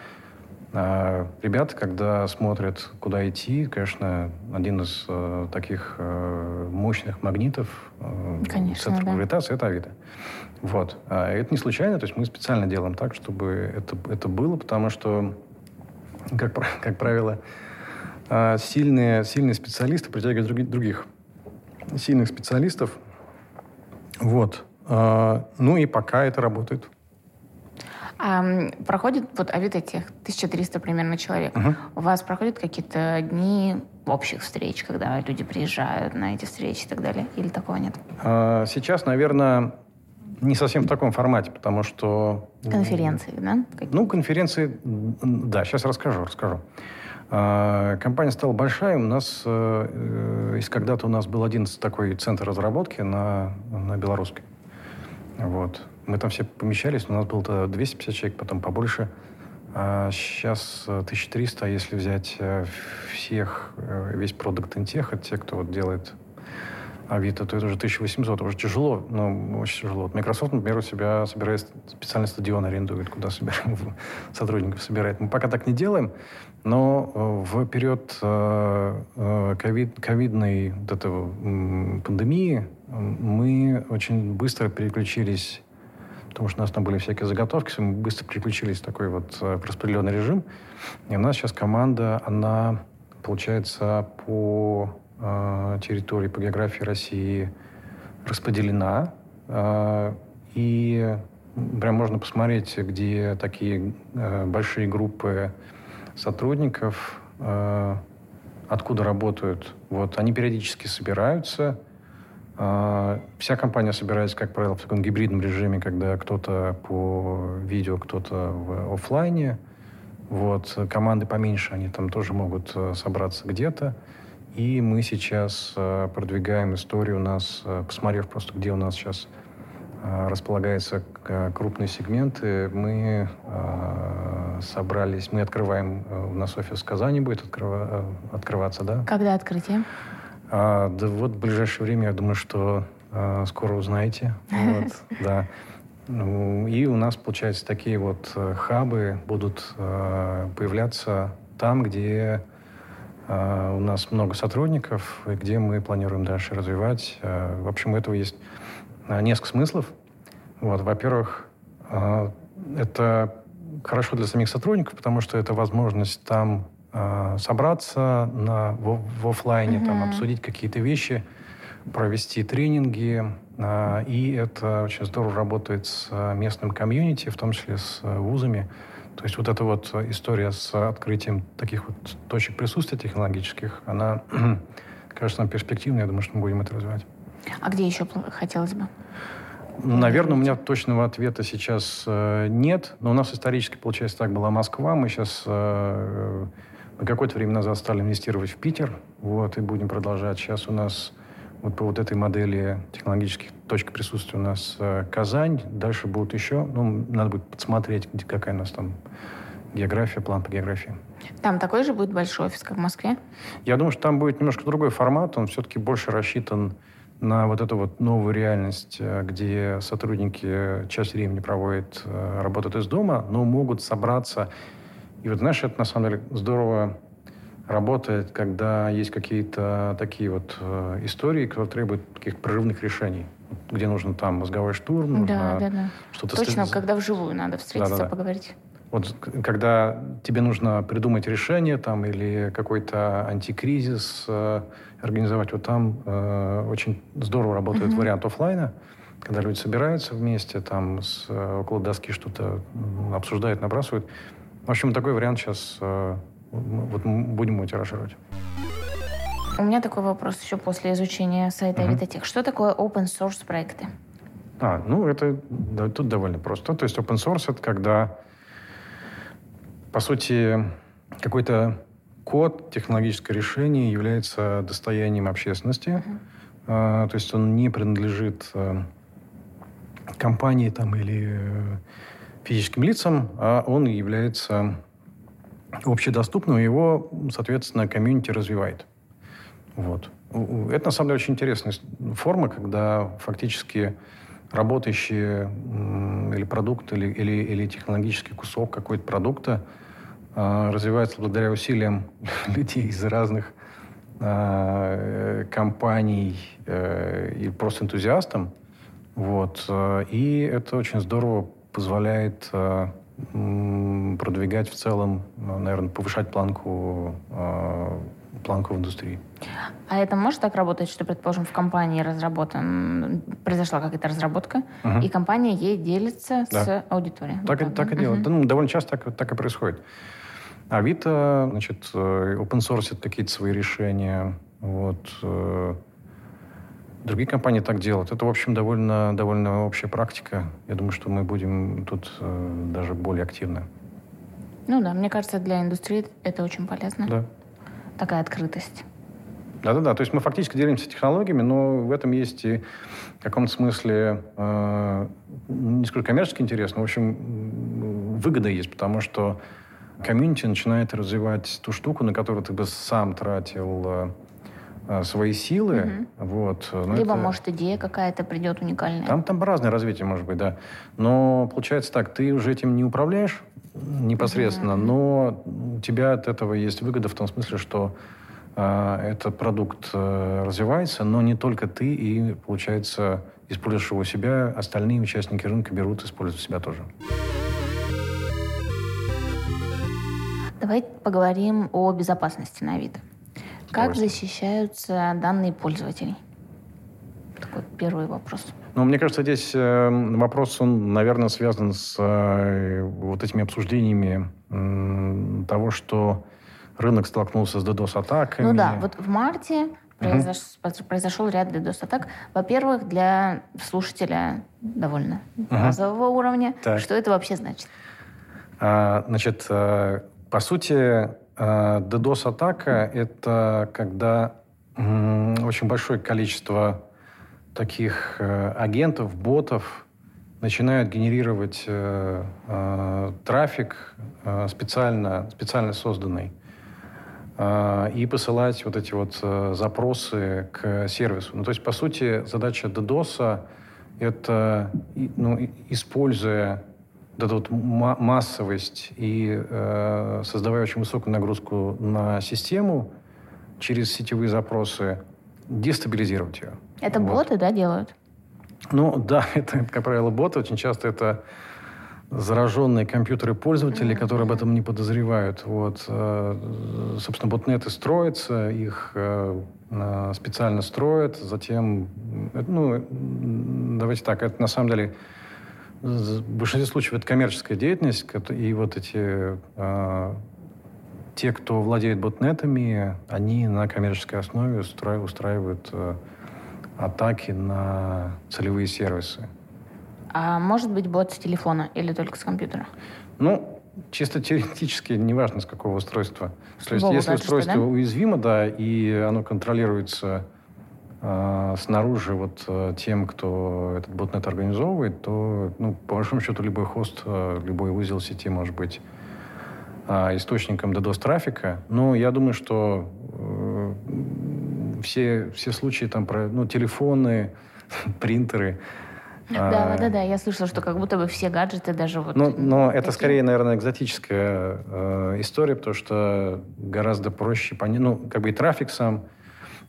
а ребята, когда смотрят, куда идти, конечно, один из э, таких э, мощных магнитов э, конечно, центра да. гравитации – это Авито. Вот. А это не случайно, то есть мы специально делаем так, чтобы это, это было, потому что, как, как правило, э, сильные, сильные специалисты притягивают других, других сильных специалистов, Вот. А, ну и пока это работает. А, проходит вот Авито тех 1300 примерно человек. Угу. У вас проходят какие-то дни общих встреч, когда люди приезжают на эти встречи и так далее? Или такого нет? А, сейчас, наверное, не совсем в таком формате, потому что... Конференции, да? Какие? Ну, конференции, да, сейчас расскажу, расскажу. А, компания стала большая. У нас, э, э, из когда-то у нас был один такой центр разработки на, на Белорусской. Вот. Мы там все помещались, у нас было 250 человек, потом побольше. А сейчас 1300, а если взять э, всех, весь продукт интех, это те, кто вот делает Авито, то это уже 1800, уже тяжело, ну, очень тяжело. Вот Microsoft, например, у себя собирает специальный стадион, арендует, куда собирает, сотрудников собирает. Мы пока так не делаем, но э, в период э, э, ковид, ковидной вот этого, пандемии мы очень быстро переключились, потому что у нас там были всякие заготовки, мы быстро переключились в такой вот распределенный режим. И у нас сейчас команда, она, получается, по территории, по географии России распределена. И прям можно посмотреть, где такие большие группы сотрудников, э, откуда работают. Вот, они периодически собираются. Э, вся компания собирается, как правило, в таком гибридном режиме, когда кто-то по видео, кто-то в офлайне. Вот, команды поменьше, они там тоже могут э, собраться где-то. И мы сейчас э, продвигаем историю у нас, э, посмотрев просто, где у нас сейчас располагаются крупные сегменты, мы собрались, мы открываем, у нас офис в Казани будет открыва, открываться, да? Когда открытие? А, да вот в ближайшее время, я думаю, что а, скоро узнаете. Вот, да. Ну, и у нас, получается, такие вот э, хабы будут а, появляться там, где а, у нас много сотрудников, и где мы планируем дальше развивать. А, в общем, у этого есть а, несколько смыслов. Вот, во-первых, а, это хорошо для самих сотрудников, потому что это возможность там э, собраться на, в, в офлайне, mm-hmm. там, обсудить какие-то вещи, провести тренинги. Э, и это очень здорово работает с местным комьюнити, в том числе с вузами. То есть вот эта вот история с открытием таких вот точек присутствия технологических, она кажется нам перспективной. Я думаю, что мы будем это развивать. А где еще хотелось бы? Наверное, у меня точного ответа сейчас э, нет. Но у нас исторически, получается, так была Москва. Мы сейчас э, мы какое-то время назад стали инвестировать в Питер. Вот, и будем продолжать. Сейчас у нас вот по вот этой модели технологических точек присутствия у нас э, Казань. Дальше будут еще. Ну, надо будет посмотреть, где, какая у нас там география, план по географии. Там такой же будет большой офис, как в Москве? Я думаю, что там будет немножко другой формат. Он все-таки больше рассчитан на вот эту вот новую реальность, э, где сотрудники часть времени проводят, э, работают из дома, но могут собраться. И вот, знаешь, это на самом деле здорово работает, когда есть какие-то такие вот э, истории, которые требуют каких-то прорывных решений, где нужно там мозговой штурм, да, да, да. что-то... Точно, стать... когда вживую надо встретиться, да, да, да. поговорить. Вот когда тебе нужно придумать решение там или какой-то антикризис, организовать. Вот там э, очень здорово работает mm-hmm. вариант офлайна, когда люди собираются вместе, там с, э, около доски что-то обсуждают, набрасывают. В общем, такой вариант сейчас э, вот будем его тиражировать. У меня такой вопрос еще после изучения сайта uh-huh. Что такое open source проекты? А, ну это да, тут довольно просто. То есть open source это когда, по сути, какой-то код, технологическое решение является достоянием общественности. Uh-huh. А, то есть он не принадлежит а, компании там, или э, физическим лицам, а он является общедоступным, его, соответственно, комьюнити развивает. Вот. Это, на самом деле, очень интересная форма, когда фактически работающий или продукт, или, или, или технологический кусок какой-то продукта – а, развивается благодаря усилиям людей из разных а, компаний э, и просто энтузиастам. Вот. Э, и это очень здорово позволяет э, продвигать в целом, наверное, повышать планку планку в индустрии. А это может так работать, что, предположим, в компании разработан, произошла какая-то разработка, угу. и компания ей делится да. с аудиторией? Так, вот так, так и делают. Угу. Ну, довольно часто так, так и происходит. Авито, значит, э, open source какие-то свои решения. Вот. Другие компании так делают. Это, в общем, довольно, довольно общая практика. Я думаю, что мы будем тут э, даже более активны. Ну да, мне кажется, для индустрии это очень полезно. Да. Такая открытость. Да-да-да, то есть мы фактически делимся технологиями, но в этом есть и в каком-то смысле э, не сколько коммерческий интерес, но, в общем, выгода есть, потому что комьюнити начинает развивать ту штуку, на которую ты бы сам тратил э, свои силы. Угу. Вот. Но Либо, это... может, идея какая-то придет уникальная. Там, там разное развитие может быть, да. Но получается так, ты уже этим не управляешь непосредственно, угу. но у тебя от этого есть выгода в том смысле, что а, этот продукт э, развивается, но не только ты, и, получается, используешь его у себя, остальные участники рынка берут, используют себя тоже. Давай поговорим о безопасности на Авито. Как защищаются данные пользователей? Такой первый вопрос. Ну, мне кажется, здесь э, вопрос, он, наверное, связан с э, вот этими обсуждениями того, что рынок столкнулся с DDoS-атаками. Ну да, вот в марте произош... угу. произошел ряд DDoS-атак. Во-первых, для слушателя довольно угу. базового уровня. Так. Что это вообще значит? А, значит, э, по сути, DDoS-атака — это когда очень большое количество таких э, агентов, ботов начинают генерировать трафик специально, специально созданный и посылать вот эти вот э, запросы к сервису. Ну, то есть, по сути, задача DDoS — это, ну, используя вот эту вот массовость и э, создавая очень высокую нагрузку на систему через сетевые запросы, дестабилизировать ее. Это вот. боты, да, делают? Ну, да, это, как правило, боты. Очень часто это зараженные компьютеры пользователей, mm-hmm. которые об этом не подозревают. Вот. Э, собственно, ботнеты строятся, их э, э, специально строят, затем, ну, давайте так, это на самом деле в большинстве случаев это коммерческая деятельность, и вот эти те, кто владеет ботнетами, они на коммерческой основе устраивают атаки на целевые сервисы. А может быть бот с телефона или только с компьютера? Ну, чисто теоретически, неважно с какого устройства. То есть, если устройство да? уязвимо, да, и оно контролируется э, снаружи вот э, тем, кто этот ботнет организовывает, то, ну, по большому счету, любой хост, э, любой узел сети может быть э, источником DDoS-трафика. Но я думаю, что э, все, все случаи там про ну, телефоны, принтеры, да, да, да, я слышала, что как будто бы все гаджеты даже вот... Ну, но это скорее, наверное, экзотическая э, история, потому что гораздо проще, понять, ну, как бы и трафик сам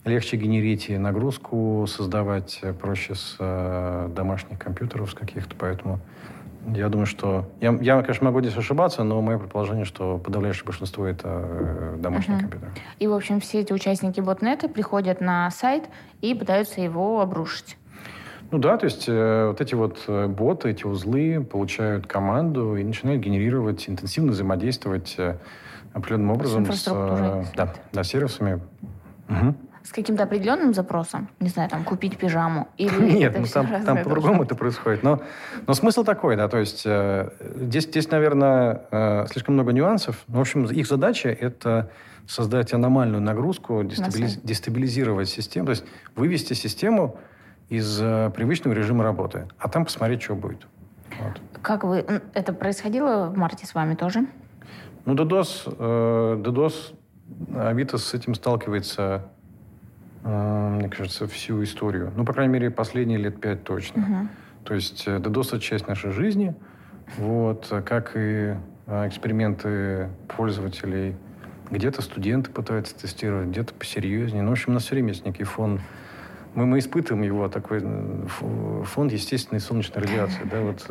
легче генерить, и нагрузку создавать проще с э, домашних компьютеров, с каких-то, поэтому я думаю, что... Я, я, конечно, могу здесь ошибаться, но мое предположение, что подавляющее большинство — это э, домашние uh-huh. компьютеры. И, в общем, все эти участники ботнета приходят на сайт и пытаются его обрушить. Ну да, то есть э, вот эти вот э, боты, эти узлы получают команду и начинают генерировать, интенсивно взаимодействовать э, определенным образом с, с, э, да, да, сервисами. Угу. С каким-то определенным запросом? Не знаю, там, купить пижаму? Или Нет, ну, там, там по-другому это происходит. Но, но смысл такой, да, то есть э, здесь, здесь, наверное, э, слишком много нюансов. В общем, их задача — это создать аномальную нагрузку, дестабилиз... дестабилизировать систему, то есть вывести систему из э, привычного режима работы, а там посмотреть, что будет. Вот. Как вы... Это происходило в марте с вами тоже? Ну, DDoS, э, DDoS, Авито с этим сталкивается, мне кажется, всю историю. Ну, по крайней мере, последние лет пять точно. Угу. То есть э, DDoS — это часть нашей жизни, вот, как и э, эксперименты пользователей. Где-то студенты пытаются тестировать, где-то посерьезнее. Ну, в общем, у нас все время есть некий фон мы, мы испытываем его такой фонд естественной солнечной радиации. Да, вот,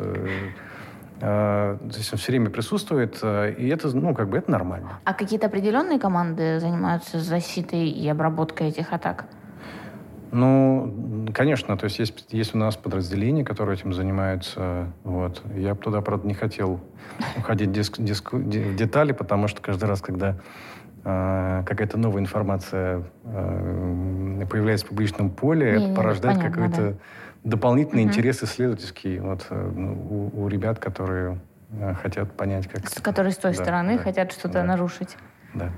э, то есть он все время присутствует, и это, ну, как бы это нормально. А какие-то определенные команды занимаются защитой и обработкой этих атак? Ну, конечно, то есть есть, есть у нас подразделения, которые этим занимаются. Вот. Я бы туда, правда, не хотел уходить диск, диск, в детали, потому что каждый раз, когда э, какая-то новая информация э, появляется в публичном поле, не, это порождает какой-то да. Дополнительный угу. интерес исследовательский вот, э, ну, у, у ребят, которые э, хотят понять, как... Которые с той да, стороны да, хотят что-то да. нарушить. Да.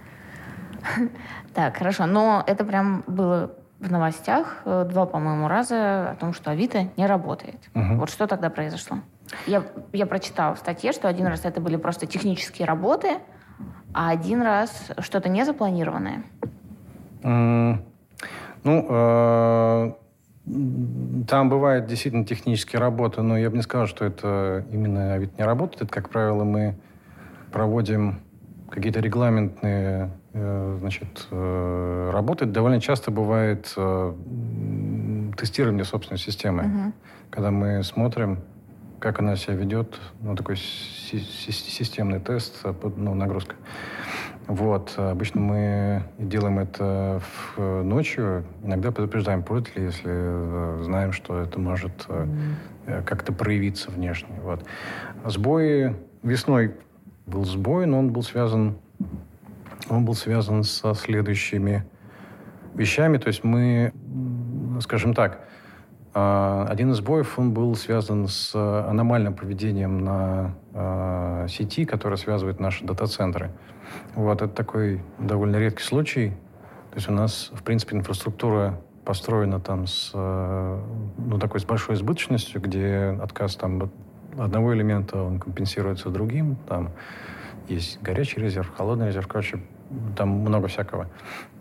Так, хорошо. Но это прям было в новостях э, два, по-моему, раза о том, что Авито не работает. Угу. Вот что тогда произошло? Я, я прочитала в статье, что один раз это были просто технические работы, а один раз что-то незапланированное. Mm, ну, там бывают действительно технические работы, но я бы не сказал, что это именно Авито не работает. Это, как правило, мы проводим какие-то регламентные Э, значит, э, работать довольно часто бывает э, тестирование собственной системы. Угу. Когда мы смотрим, как она себя ведет, ну, такой системный тест, ну, нагрузка. Вот. Обычно мы делаем это в, ночью. Иногда предупреждаем пользователей, если знаем, что это может mm. как-то проявиться внешне. Вот. Сбои весной был сбой, но он был связан он был связан со следующими вещами. То есть мы, скажем так, а, один из боев, он был связан с аномальным поведением на э, сети, которая связывает наши дата-центры. Вот, это такой довольно редкий случай. То есть у нас, в принципе, инфраструктура построена там с, э, ну, такой с большой избыточностью, где отказ там одного элемента, он компенсируется другим. Там есть горячий резерв, холодный резерв. Короче, там много всякого.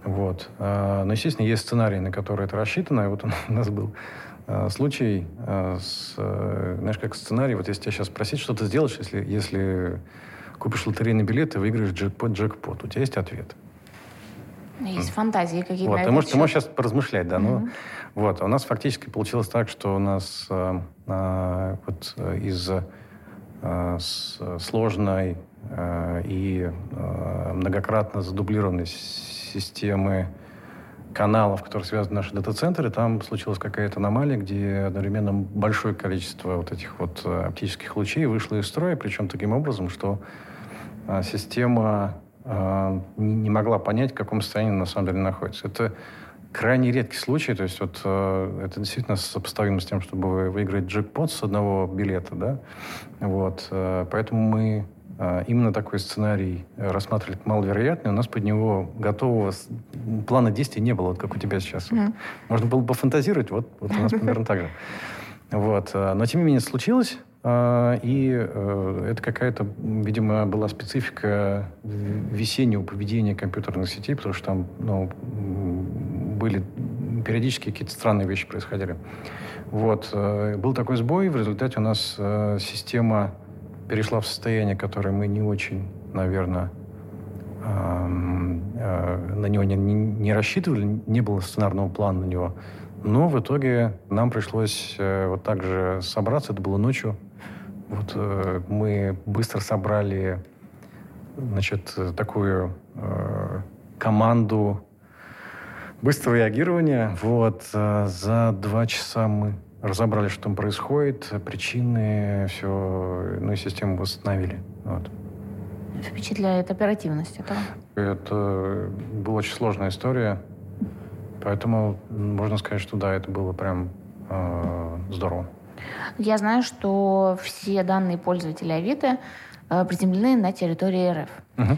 Вот. А, но, естественно, есть сценарий, на который это рассчитано. И вот у нас был а, случай, с, знаешь, как сценарий, вот если тебя сейчас спросить, что ты сделаешь, если, если купишь лотерейный билет и выиграешь джекпот, джекпот, у тебя есть ответ. Есть фантазии какие-то. Вот, ты, можешь, ты можешь сейчас поразмышлять, да. Mm-hmm. Ну, вот, у нас фактически получилось так, что у нас э, вот из э, сложной Э, и э, многократно задублированной системы каналов, которые связаны наши дата-центры, там случилась какая-то аномалия, где одновременно большое количество вот этих вот э, оптических лучей вышло из строя, причем таким образом, что система не могла понять, в каком состоянии на самом деле находится. Это крайне редкий случай, то есть вот это действительно сопоставимо с тем, чтобы выиграть джекпот с одного билета, да, вот, поэтому мы а, именно такой сценарий э, рассматривали как маловероятный, у нас под него готового плана действий не было, вот как у тебя сейчас. Mm. Можно было бы фантазировать, вот, вот у нас примерно так же. Вот. А, но тем не менее случилось, а, и э, это какая-то, видимо, была специфика весеннего поведения компьютерных сетей, потому что там ну, были периодически какие-то странные вещи происходили. Вот. Э, был такой сбой, в результате у нас система перешла в состояние, которое мы не очень, наверное, э, на него не, не, рассчитывали, не было сценарного плана на него. Но в итоге нам пришлось э, вот так же собраться, это было ночью. Вот э, мы быстро собрали, значит, такую э, команду быстрого реагирования. Вот за два часа мы разобрали, что там происходит, причины, все, ну и систему восстановили. Вот. Впечатляет оперативность этого. Это была очень сложная история, поэтому можно сказать, что да, это было прям э, здорово. Я знаю, что все данные пользователей Авито э, приземлены на территории РФ. Угу.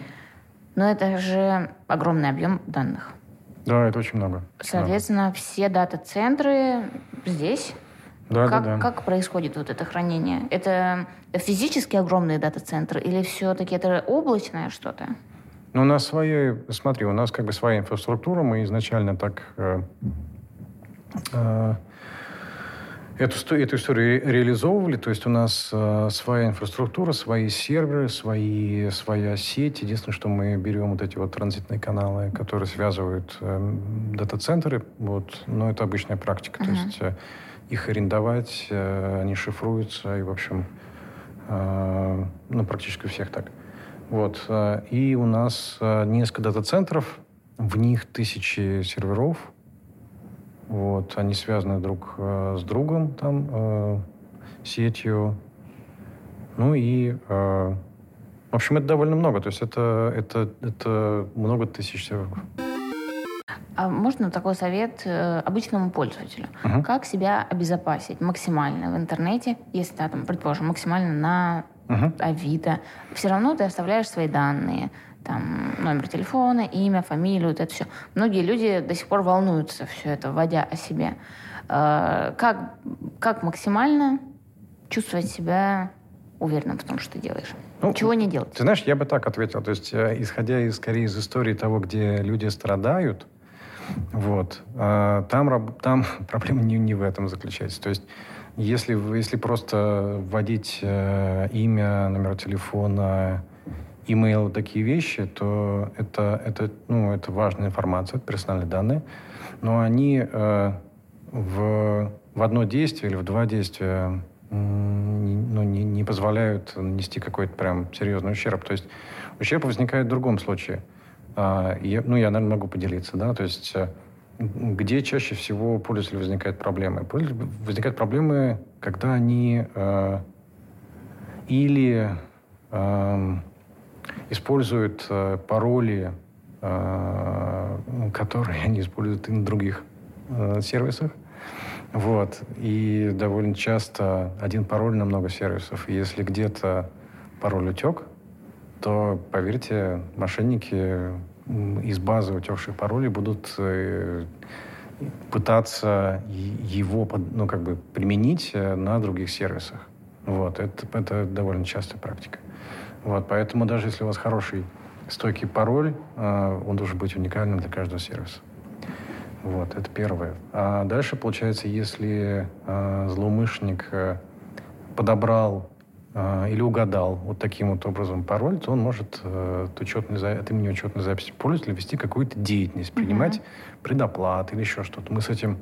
Но это же огромный объем данных. Да, это очень много. Соответственно, много. все дата-центры здесь да, как, да, да. как происходит вот это хранение? Это физически огромные дата-центры или все-таки это облачное что-то? Ну, у нас свои, смотри, у нас как бы своя инфраструктура, мы изначально так э, э, эту, эту историю реализовывали, то есть у нас э, своя инфраструктура, свои серверы, свои, своя сеть. Единственное, что мы берем вот эти вот транзитные каналы, которые связывают э, дата-центры, вот, но это обычная практика, uh-huh. то есть э, их арендовать, э, они шифруются, и, в общем, ну, практически у всех так. Вот. И у нас несколько дата-центров, в них тысячи серверов. Вот. Они связаны друг с другом там сетью. Ну и в общем, это довольно много. То есть это, это, это много тысяч серверов. А можно такой совет э, обычному пользователю? Угу. Как себя обезопасить максимально в интернете, если, да, там, предположим, максимально на угу. Авито? Все равно ты оставляешь свои данные, там, номер телефона, имя, фамилию, вот это все. Многие люди до сих пор волнуются все это, вводя о себе. Э, как, как максимально чувствовать себя уверенным в том, что ты делаешь? Ну, Чего не делать? Ты знаешь, я бы так ответил. То есть, э, исходя из, скорее из истории того, где люди страдают, вот, э, там, там проблема не, не в этом заключается. То есть, если, если просто вводить имя, номер телефона, имейл, такие вещи, то это, это, ну, это важная информация, это персональные данные, но они э, в, в одно действие или в два действия ну, не, не позволяют нанести какой-то прям серьезный ущерб. То есть ущерб возникает в другом случае. А, я, ну, я, наверное, могу поделиться. Да? То есть э, где чаще всего у пользователя возникают проблемы? Возникают проблемы, когда они э, или э, используют э, пароли, э, которые они используют и на других э, сервисах, вот. И довольно часто один пароль на много сервисов. И если где-то пароль утек, то, поверьте, мошенники из базы утекших паролей будут пытаться его ну, как бы применить на других сервисах. Вот. Это, это довольно частая практика. Вот. Поэтому даже если у вас хороший стойкий пароль, э, он должен быть уникальным для каждого сервиса. Вот, это первое. А дальше, получается, если э, злоумышленник э, подобрал э, или угадал вот таким вот образом пароль, то он может э, от, учетной, от имени учетной записи пользователя вести какую-то деятельность, принимать mm-hmm. предоплат или еще что-то. Мы с этим,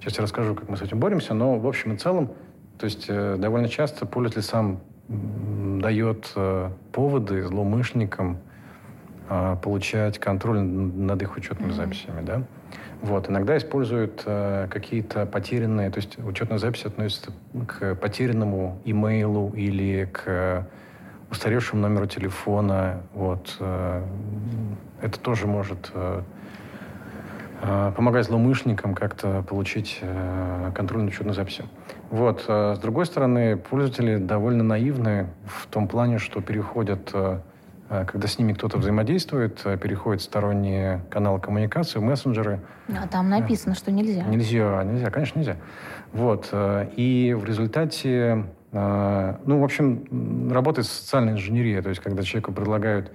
сейчас я расскажу, как мы с этим боремся, но в общем и целом, то есть э, довольно часто пользователь сам дает э, поводы злоумышленникам э, получать контроль над их учетными mm-hmm. записями, да. Вот. Иногда используют э, какие-то потерянные, то есть учетная запись относится к потерянному имейлу или к устаревшему номеру телефона. Вот. Э, это тоже может э, помогать злоумышленникам как-то получить э, контроль над учетной записью. Вот. Э, с другой стороны, пользователи довольно наивны в том плане, что переходят э, а, когда с ними кто-то взаимодействует, э, переходит в сторонние каналы коммуникации, мессенджеры. А там написано, что нельзя. Нельзя, нельзя, конечно, нельзя. Вот. Э, и в результате, э, ну, в общем, работает социальная инженерия, то есть когда человеку предлагают,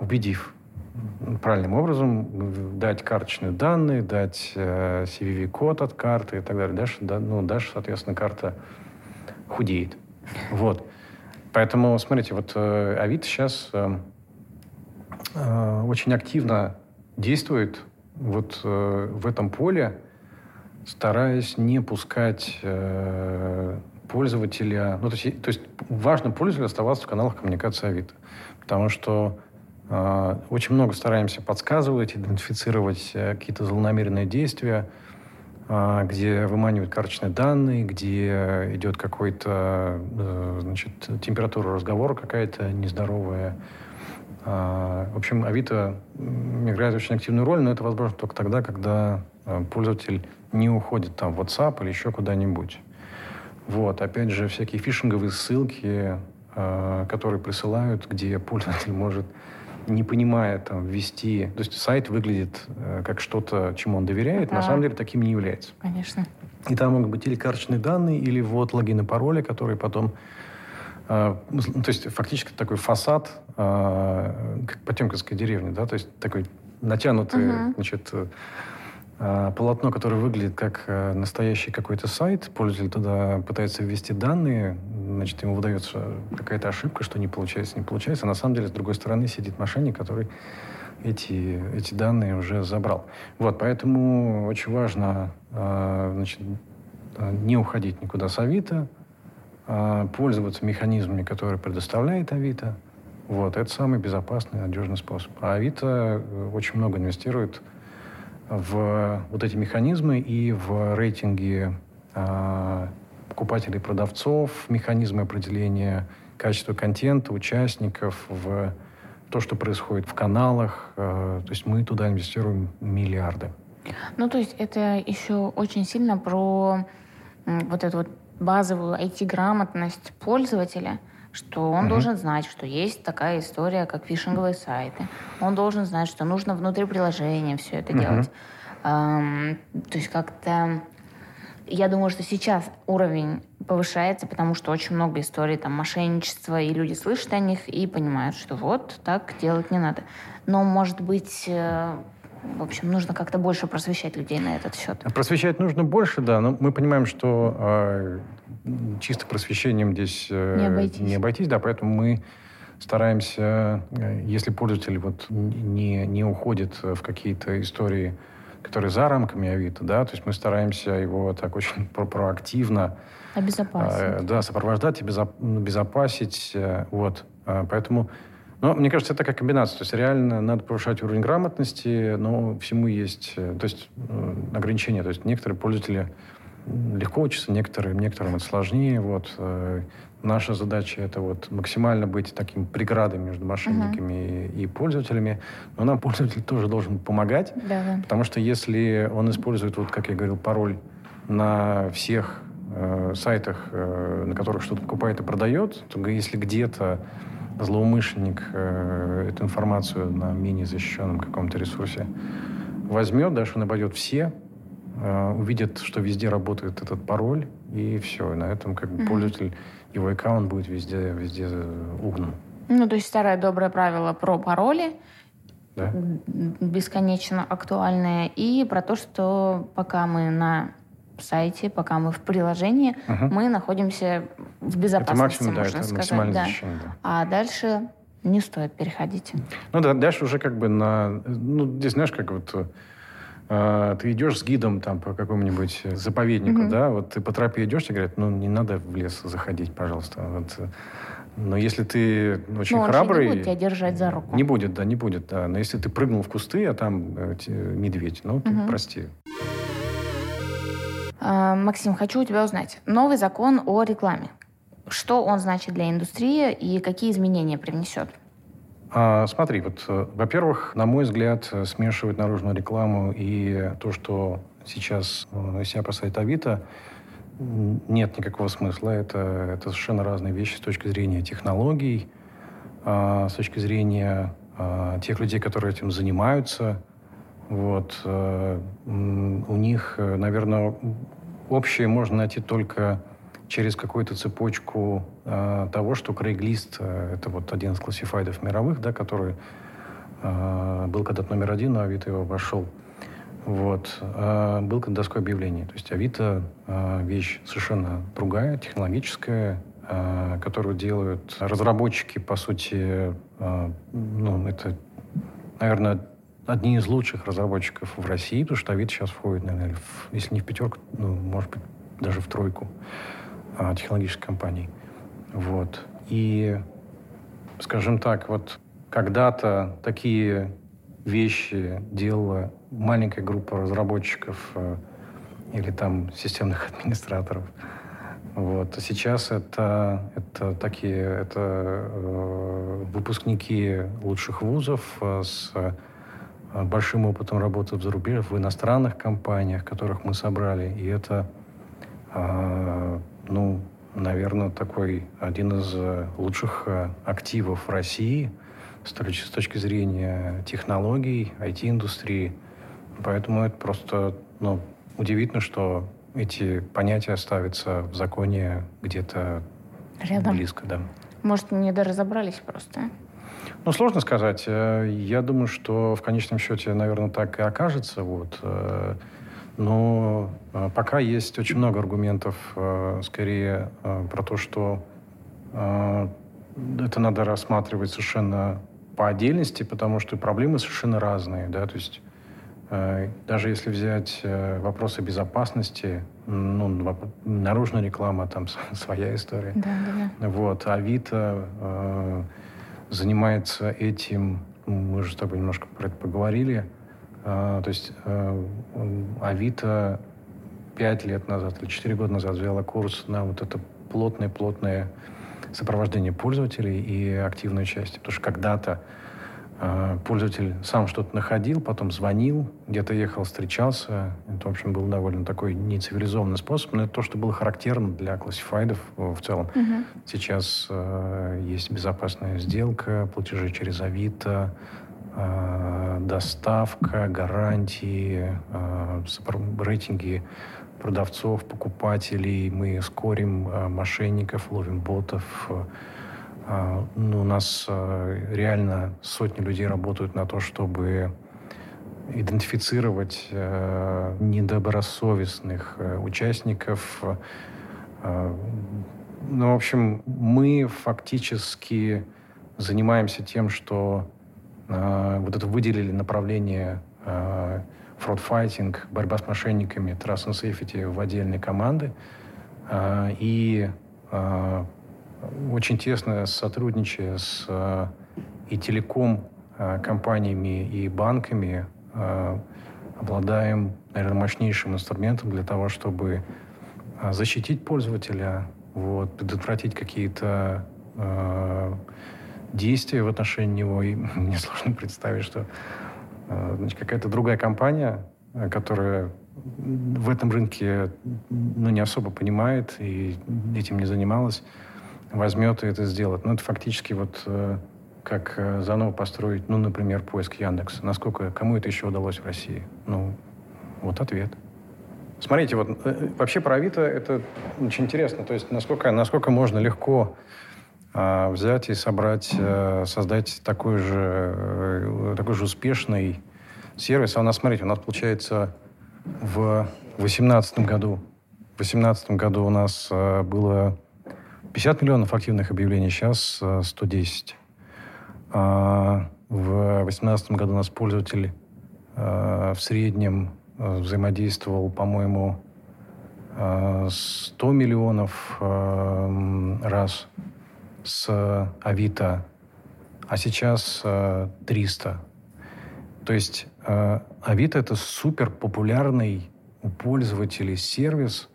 убедив правильным образом, дать карточные данные, дать CVV-код от карты и так далее. Дальше, ну, дальше, соответственно, карта худеет. Вот. Поэтому, смотрите, вот э, Авито сейчас э, э, очень активно действует вот э, в этом поле, стараясь не пускать э, пользователя... Ну, то есть, то есть важно пользователю оставаться в каналах коммуникации Авито. Потому что э, очень много стараемся подсказывать, идентифицировать э, какие-то злонамеренные действия, а, где выманивают карточные данные, где идет какой-то, э, значит, температура разговора какая-то нездоровая. А, в общем, Авито играет очень активную роль, но это возможно только тогда, когда э, пользователь не уходит там в WhatsApp или еще куда-нибудь. Вот, опять же, всякие фишинговые ссылки, которые присылают, где пользователь может не понимая там ввести... То есть сайт выглядит э, как что-то, чему он доверяет, да. на самом деле таким не является. Конечно. И там могут быть или карточные данные, или вот логины, пароли, которые потом... Э, то есть фактически такой фасад, э, как Потемкинской деревни, да, то есть такой натянутый, угу. значит, э, полотно, которое выглядит как э, настоящий какой-то сайт. Пользователь туда пытается ввести данные, значит, ему выдается какая-то ошибка, что не получается, не получается. А на самом деле, с другой стороны, сидит мошенник, который эти, эти данные уже забрал. Вот, поэтому очень важно, э, значит, не уходить никуда с Авито, э, пользоваться механизмами, которые предоставляет Авито. Вот, это самый безопасный, надежный способ. А Авито очень много инвестирует в вот эти механизмы и в рейтинги э, покупателей продавцов, механизмы определения качества контента, участников, в то, что происходит в каналах. Э, то есть мы туда инвестируем миллиарды. Ну, то есть это еще очень сильно про вот эту вот базовую IT-грамотность пользователя, что он угу. должен знать, что есть такая история, как фишинговые сайты. Он должен знать, что нужно внутри приложения все это угу. делать. Эм, то есть как-то я думаю, что сейчас уровень повышается, потому что очень много историй там мошенничества, и люди слышат о них и понимают, что вот так делать не надо. Но, может быть, э, в общем, нужно как-то больше просвещать людей на этот счет. Просвещать нужно больше, да, но мы понимаем, что э, чисто просвещением здесь э, не, обойтись. не обойтись, да, поэтому мы стараемся, э, если пользователь вот не, не уходит в какие-то истории который за рамками Авито, да, то есть мы стараемся его так очень про проактивно обезопасить. Э, да, сопровождать и безоп безопасить. Э, вот. Э, поэтому, ну, мне кажется, это такая комбинация. То есть реально надо повышать уровень грамотности, но всему есть, э, то есть э, ограничения. То есть некоторые пользователи легко учатся, некоторым, некоторым это сложнее. Вот. Э, наша задача это вот максимально быть таким преградой между мошенниками uh-huh. и, и пользователями. Но нам пользователь тоже должен помогать, да. потому что если он использует, вот как я говорил, пароль на всех э, сайтах, э, на которых что-то покупает и продает, то если где-то злоумышленник э, эту информацию на менее защищенном каком-то ресурсе возьмет, дальше он обойдет все, э, увидит, что везде работает этот пароль, и все. И на этом как бы mm-hmm. пользователь, его аккаунт будет везде, везде угнан. Ну, то есть старое доброе правило про пароли, да? бесконечно актуальное, и про то, что пока мы на сайте, пока мы в приложении, угу. мы находимся в безопасности, это максимум, можно да, это сказать. Да. Защищение, да. А дальше не стоит переходить. Ну да, дальше уже как бы на... Ну, здесь, знаешь, как вот э, ты идешь с гидом там по какому-нибудь заповеднику, mm да, вот ты по тропе идешь, тебе говорят, ну, не надо в лес заходить, пожалуйста. Вот, но если ты очень он храбрый... не будет тебя держать за руку. Не будет, да, не будет, да. Но если ты прыгнул в кусты, а там э, медведь, ну, ты угу. прости. А, Максим, хочу у тебя узнать. Новый закон о рекламе. Что он значит для индустрии и какие изменения привнесет? А, смотри, вот, э, во-первых, на мой взгляд, смешивать наружную рекламу и то, что сейчас э, из себя поставит Авито, нет никакого смысла. Это, это совершенно разные вещи с точки зрения технологий, а, с точки зрения а, тех людей, которые этим занимаются. Вот. Э, у них, наверное, общее можно найти только через какую-то цепочку э, того, что Craigslist э, это вот один из классифайдов мировых, да, который э, был когда-то номер один, но Авито его обошел. Вот. Э, был как доской объявлений. То есть Авито э, вещь совершенно другая, технологическая, э, которую делают разработчики, по сути, э, ну, это, наверное, одни из лучших разработчиков в России, потому что Авито сейчас входит, наверное, в, если не в пятерку, ну, может быть, даже в тройку а, технологических компаний. Вот. И, скажем так, вот когда-то такие вещи делала маленькая группа разработчиков э, или там системных администраторов. Вот. А сейчас это, это такие это, э, выпускники лучших вузов э, с большим опытом работы в зарубежье, в иностранных компаниях, которых мы собрали. И это, э, ну, наверное, такой один из э, лучших активов России с точки зрения технологий, IT-индустрии. Поэтому это просто ну, удивительно, что эти понятия ставятся в законе где-то Рядом. близко. Да. Может, не доразобрались просто? Ну, сложно сказать. Э, я думаю, что в конечном счете, наверное, так и окажется. Вот. Э, но э, пока есть очень много аргументов, скорее, про то, что это надо рассматривать совершенно по отдельности, потому что проблемы совершенно разные. Да? То есть Даже если взять вопросы безопасности, ну, наружная реклама, там своя история. Да, да, да. Вот. Авито занимается этим, мы уже с тобой немножко про это поговорили, то есть Авито пять лет назад или четыре года назад взяла курс на вот это плотное-плотное сопровождение пользователей и активное участие. Потому что когда-то э, пользователь сам что-то находил, потом звонил, где-то ехал, встречался. Это, в общем, был довольно такой нецивилизованный способ, но это то, что было характерно для классифайдов в целом. Угу. Сейчас э, есть безопасная сделка, платежи через Авито, э, доставка, гарантии, э, рейтинги продавцов, покупателей, мы скорим э, мошенников, ловим ботов. Э, ну, у нас э, реально сотни людей работают на то, чтобы идентифицировать недобросовестных участников. Ну, в общем, мы фактически занимаемся тем, что вот это выделили направление фродфайтинг, борьба с мошенниками, Trust and Safety в отдельные команды. А, и а, очень тесно сотрудничая с а, и телеком компаниями и банками обладаем, наверное, мощнейшим инструментом для того, чтобы защитить пользователя, вот, предотвратить какие-то действия в отношении него. И мне сложно представить, что Э, какая-то другая компания, э, которая в этом рынке ну, не особо понимает и этим не занималась, возьмет и это сделает. Ну, это фактически вот э, как заново построить, ну, например, поиск Яндекс. Насколько, кому это еще удалось в России? Ну, вот ответ. Смотрите, вот вообще про Авито это очень интересно. То есть насколько, насколько можно легко а, взять и собрать, э, создать такой же, э, такой же успешный сервис. А у нас, смотрите, у нас получается в 2018 году, в 2018 году у нас э, было 50 миллионов активных объявлений, сейчас 110. А в 2018 году у нас пользователь в среднем взаимодействовал, по-моему, 100 миллионов раз с э, Авито, а сейчас 300. Э, То есть э, Авито это супер популярный у пользователей сервис.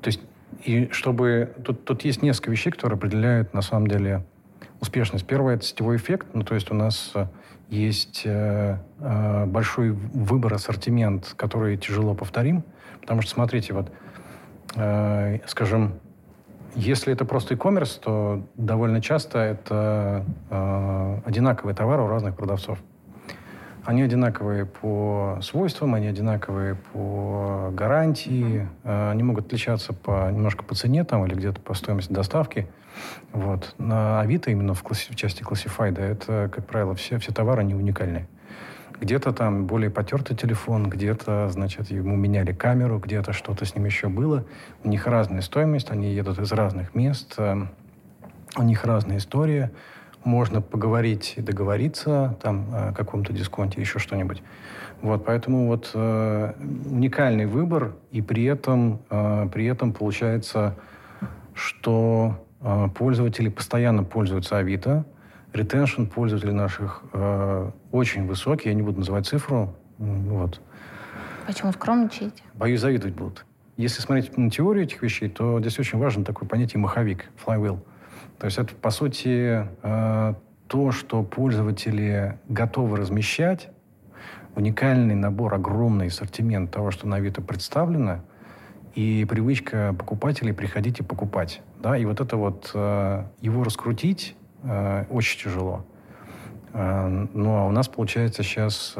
То есть и чтобы тут, тут есть несколько вещей, которые определяют на самом деле успешность. Первое это сетевой эффект. Ну, то есть у нас есть э, э, большой выбор, ассортимент, который тяжело повторим. Потому что, смотрите, вот, э, скажем, если это просто e-commerce, то довольно часто это э, одинаковые товары у разных продавцов. Они одинаковые по свойствам, они одинаковые по гарантии, э, они могут отличаться по, немножко по цене там, или где-то по стоимости доставки. Вот. На Авито именно в, класси, в части Classified это, как правило, все, все товары не уникальные. Где-то там более потертый телефон, где-то, значит, ему меняли камеру, где-то что-то с ним еще было. У них разная стоимость, они едут из разных мест, э, у них разная история. Можно поговорить и договориться там о каком-то дисконте, еще что-нибудь. Вот, поэтому вот э, уникальный выбор, и при этом, э, при этом получается, что э, пользователи постоянно пользуются Авито, ретеншн пользователей наших э, очень высокий. Я не буду называть цифру. Вот. Почему скромничаете? Боюсь, завидовать будут. Если смотреть на теорию этих вещей, то здесь очень важно такое понятие маховик, flywheel. То есть это, по сути, э, то, что пользователи готовы размещать, уникальный набор, огромный ассортимент того, что на Авито представлено, и привычка покупателей приходить и покупать. Да? И вот это вот, э, его раскрутить Э, очень тяжело. Ну, а у нас, получается, сейчас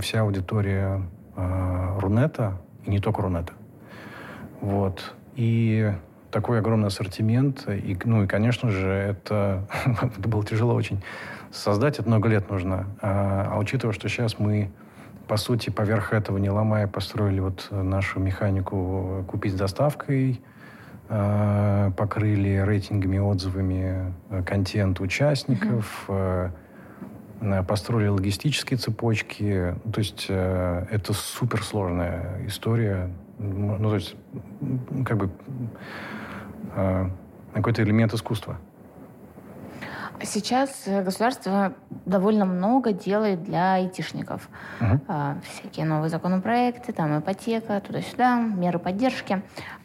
вся аудитория Рунета, и не только Рунета. Вот. И такой огромный ассортимент. И, ну и, конечно же, это, это было тяжело очень создать. Это много лет нужно. А, а учитывая, что сейчас мы, по сути, поверх этого, не ломая, построили вот нашу механику купить с доставкой, Э, покрыли рейтингами, отзывами э, контент участников, mm-hmm. построили логистические цепочки. То есть это суперсложная история. Ну, то есть как бы какой-то элемент искусства. Сейчас э, государство довольно много делает для айтишников. Угу. Всякие новые законопроекты, там ипотека, туда-сюда, меры поддержки.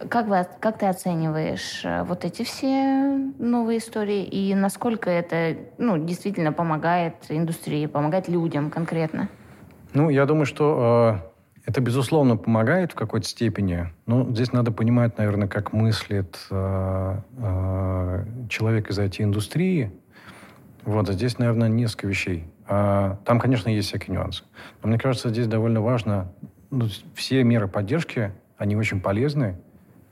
Как, вы, как ты оцениваешь э, вот эти все новые истории и насколько это ну, действительно помогает индустрии, помогает людям конкретно? Ну, я думаю, что э, это, безусловно, помогает в какой-то степени. Но здесь надо понимать, наверное, как мыслит э, э, человек из IT-индустрии, вот, здесь, наверное, несколько вещей. А, там, конечно, есть всякие нюансы. Но мне кажется, здесь довольно важно, ну, все меры поддержки, они очень полезны,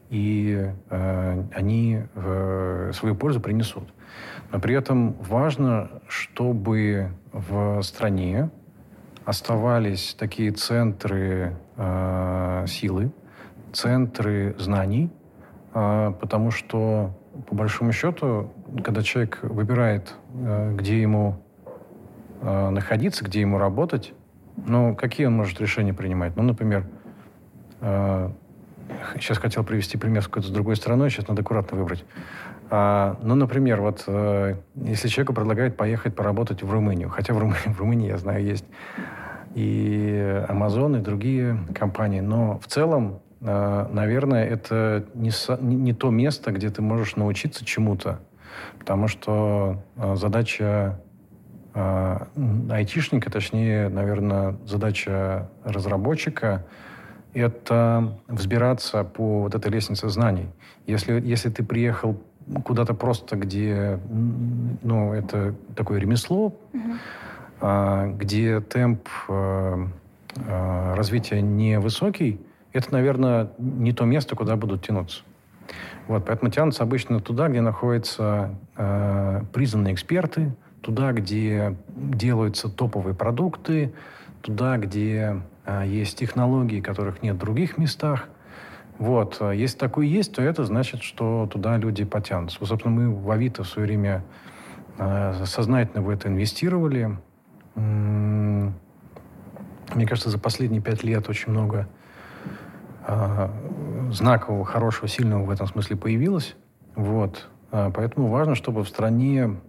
и э, они э, свою пользу принесут. Но при этом важно, чтобы в стране оставались такие центры э, силы, центры знаний, э, потому что, по большому счету, когда человек выбирает, э, где ему э, находиться, где ему работать, ну, какие он может решения принимать? Ну, например, сейчас э, хотел привести пример с какой-то другой страной, сейчас надо аккуратно выбрать. А, ну, например, вот если человеку предлагают поехать поработать в Румынию, хотя в Румынии, в Румынии я знаю, есть и Amazon, и другие компании, но в целом, наверное, это не, не то место, где ты можешь научиться чему-то. Потому что э, задача э, айтишника, точнее, наверное, задача разработчика — это взбираться по вот этой лестнице знаний. Если, если ты приехал куда-то просто, где ну, это такое ремесло, mm-hmm. где темп э, развития невысокий, это, наверное, не то место, куда будут тянуться. Вот, поэтому тянутся обычно туда, где находятся э, признанные эксперты, туда, где делаются топовые продукты, туда, где э, есть технологии, которых нет в других местах. Вот. А если такое есть, то это значит, что туда люди потянутся. Вот, собственно, мы в Авито в свое время э, сознательно в это инвестировали. Мне кажется, за последние пять лет очень много э, знакового, хорошего, сильного в этом смысле появилось. Вот. А, поэтому важно, чтобы в стране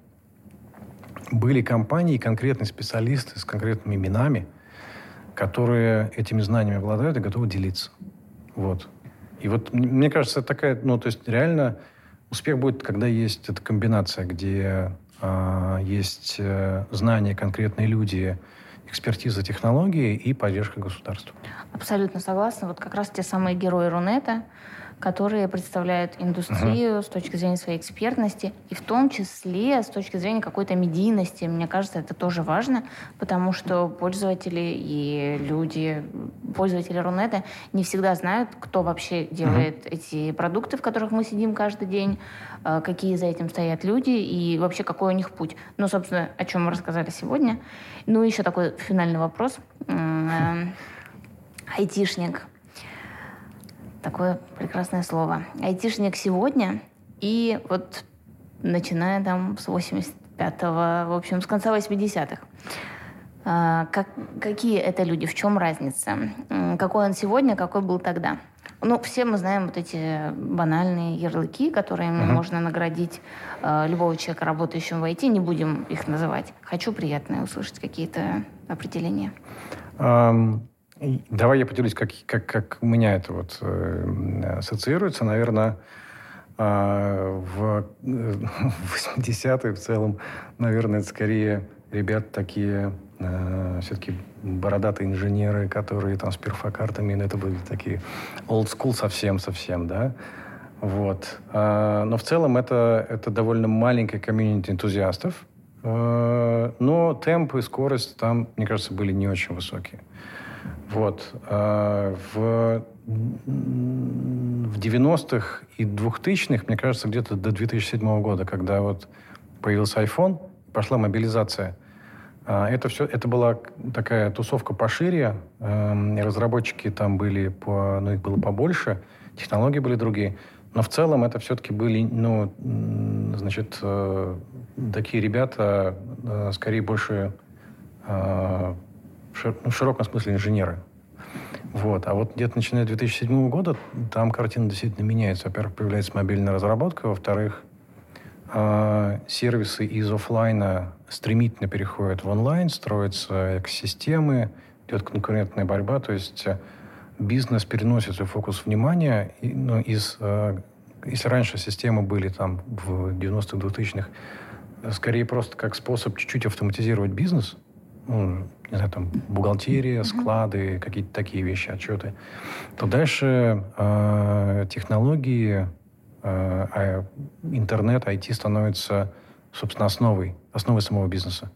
были компании, конкретные специалисты с конкретными именами, которые этими знаниями обладают и готовы делиться. Вот. И вот мне кажется, такая, ну, то есть реально успех будет, когда есть эта комбинация, где э, есть э, знания, конкретные люди, экспертиза технологии и поддержка государства. Абсолютно согласна. Вот как раз те самые герои Рунета, которые представляют индустрию uh-huh. с точки зрения своей экспертности, и в том числе с точки зрения какой-то медийности. Мне кажется, это тоже важно, потому что пользователи и люди, пользователи Рунета не всегда знают, кто вообще делает uh-huh. эти продукты, в которых мы сидим каждый день, э, какие за этим стоят люди и вообще какой у них путь. Ну, собственно, о чем мы рассказали сегодня. Ну, еще такой финальный вопрос. Э, айтишник – Такое прекрасное слово. Айтишник сегодня и вот начиная там с 85-го, в общем, с конца 80-х. А, как, какие это люди, в чем разница? Какой он сегодня, какой был тогда? Ну, все мы знаем вот эти банальные ярлыки, которыми uh-huh. можно наградить э, любого человека, работающего в IT. Не будем их называть. Хочу приятное услышать какие-то определения. Um, Давай я поделюсь, как, как, как у меня это вот э, ассоциируется. Наверное, э, в, в 80-е в целом, наверное, это скорее ребят такие, э, все-таки бородатые инженеры, которые там с перфокартами, это были такие old school совсем-совсем, да. Вот. Э, но в целом это, это довольно маленькая комьюнити энтузиастов, э, но темп и скорость там, мне кажется, были не очень высокие. Вот. А в, в 90-х и 2000-х, мне кажется, где-то до 2007 года, когда вот появился iPhone, пошла мобилизация, а, это все, это была такая тусовка пошире, эм, разработчики там были, по, ну, их было побольше, технологии были другие, но в целом это все-таки были, ну, значит, э, такие ребята, э, скорее больше э, в, ну, в широком смысле инженеры. Вот. А вот где-то начиная с 2007 года там картина действительно меняется. Во-первых, появляется мобильная разработка, во-вторых, э, сервисы из офлайна стремительно переходят в онлайн, строятся экосистемы, идет конкурентная борьба, то есть э, бизнес переносит свой фокус внимания ну, из э, если раньше системы были там в 90-х, 2000-х, скорее просто как способ чуть-чуть автоматизировать бизнес, ну, не знаю, там, бухгалтерия, склады, какие-то такие вещи, отчеты, то дальше э, технологии, э, а интернет, IT становится, собственно, основой, основой самого бизнеса.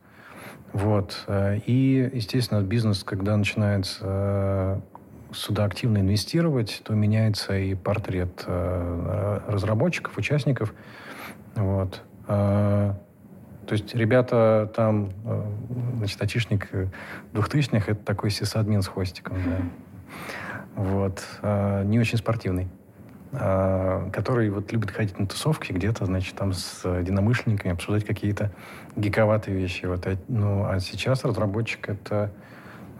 Вот. Э, и, естественно, бизнес, когда начинает э, сюда активно инвестировать, то меняется и портрет э, разработчиков, участников. Вот. Э, то есть ребята там, э, значит, айтишник 2000-х, это такой сисадмин с хвостиком, да. Вот. Э, не очень спортивный э, который вот любит ходить на тусовки где-то, значит, там с единомышленниками, обсуждать какие-то гиковатые вещи. Вот, ну, а сейчас разработчик — это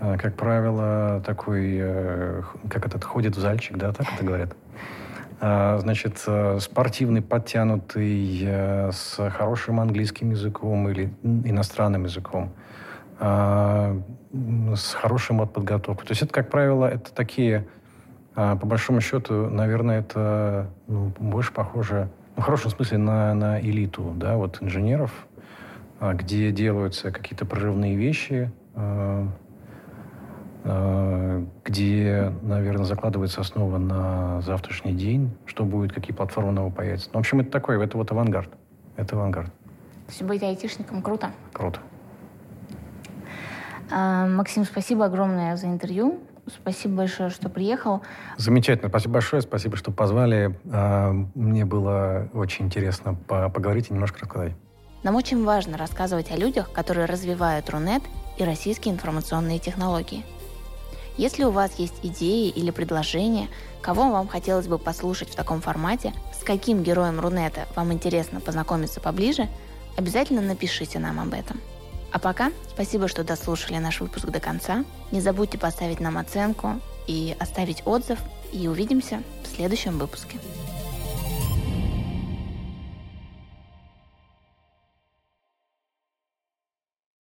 а, как правило, такой, э, как этот, ходит в зальчик, да, так это говорят. А, значит, э, спортивный, подтянутый, э, с хорошим английским языком или иностранным языком, а, с хорошим от подготовкой. То есть это, как правило, это такие, по большому счету, наверное, это ну, больше похоже, ну, в хорошем смысле, на, на элиту, да, вот инженеров, где делаются какие-то прорывные вещи, где, наверное, закладывается основа на завтрашний день, что будет, какие платформы новые появятся. Ну, в общем, это такое, это вот авангард. Это авангард. То есть быть айтишником круто? Круто. А, Максим, спасибо огромное за интервью. Спасибо большое, что приехал. Замечательно. Спасибо большое. Спасибо, что позвали. А, мне было очень интересно поговорить и немножко рассказать. Нам очень важно рассказывать о людях, которые развивают Рунет и российские информационные технологии – если у вас есть идеи или предложения, кого вам хотелось бы послушать в таком формате, с каким героем Рунета вам интересно познакомиться поближе, обязательно напишите нам об этом. А пока спасибо, что дослушали наш выпуск до конца. Не забудьте поставить нам оценку и оставить отзыв. И увидимся в следующем выпуске.